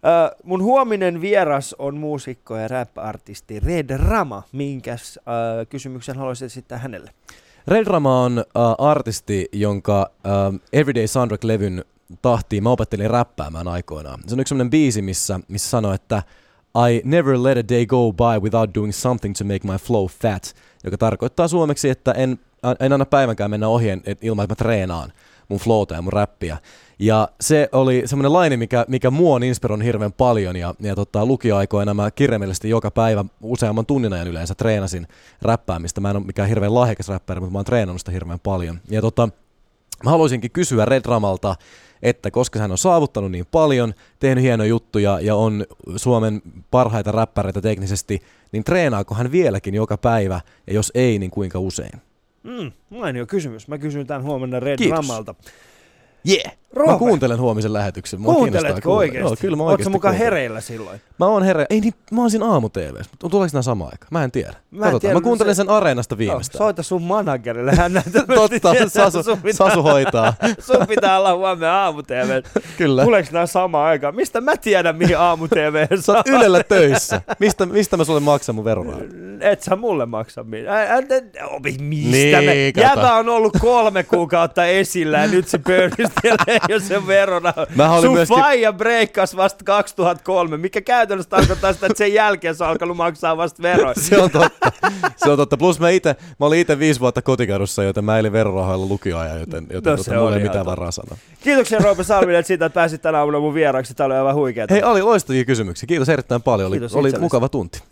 Äh, mun huominen vieras on muusikko ja rap-artisti Red Rama. Minkäs äh, kysymyksen haluaisit esittää hänelle? Red Rama on äh, artisti, jonka äh, Everyday Soundtrack-levyn tahtiin mä opettelin räppäämään aikoinaan. Se on yksi sellainen biisi, missä, missä sanoo, että I never let a day go by without doing something to make my flow fat, joka tarkoittaa suomeksi, että en, en anna päivänkään mennä ohi en- et, ilman, että mä treenaan mun flowta ja mun räppiä. Ja se oli semmoinen laini, mikä, mikä mua on inspiroinut hirveän paljon ja, ja tota, lukioaikoina mä kirjaimellisesti joka päivä useamman tunnin ajan yleensä treenasin räppäämistä. Mä en ole mikään hirveän lahjakas räppäri, mutta mä oon treenannut sitä hirveän paljon. Ja tota, mä haluaisinkin kysyä Red Ramalta, että koska hän on saavuttanut niin paljon, tehnyt hienoja juttuja ja on Suomen parhaita räppäreitä teknisesti, niin treenaako hän vieläkin joka päivä ja jos ei, niin kuinka usein? Mm, mainio kysymys. Mä kysyn tämän huomenna Red Kiitos. Ramalta. Yeah! Roope, Mä kuuntelen huomisen lähetyksen. Mua kiinnostaa kuunteletko kuulla. oikeasti? Joo, kyllä mä Ootko oikeasti mukaan kuuntelen. hereillä silloin? Mä oon herä. Ei niin, mä oon siinä aamu TV:ssä, mutta tuleeko nämä samaan aikaan? Mä en tiedä. Mä en tiedä, mä kuuntelen se- sen areenasta Joo, viimeistään. soita sun managerille, hän. Totta, Sasu, sun, pitää, Sasu hoitaa. <laughs> sun pitää olla huomenna aamu TV. Kyllä. Tuleeko nämä samaan aikaan? Mistä mä tiedän, mihin aamu TV Sä oot Ylellä töissä. Mistä, mistä mä sulle maksan mun verorahat? Et sä mulle maksa mitään. Mistä Niin, me? Jäbä on ollut kolme kuukautta esillä ja nyt se <laughs> pöyristelee jo sen verona. Sun myöskin- faija breikkas vasta 2003, mikä käytännössä tarkoittaa sitä, että sen jälkeen se on alkanut maksaa vasta veroja. Se on totta. Se on totta. Plus mä, ite, mä olin itse viisi vuotta kotikadussa, joten mä elin verorahoilla lukioajan, joten, joten No tota, mulla ei mitään varaa sanoa. Kiitoksia Roope Salminen siitä, että pääsit tänä aamuna mun vieraaksi. Tämä oli aivan huikeaa. Hei, Ali, loistavia kysymyksiä. Kiitos erittäin paljon. Oli, Kiitos oli itsellesi. mukava tunti.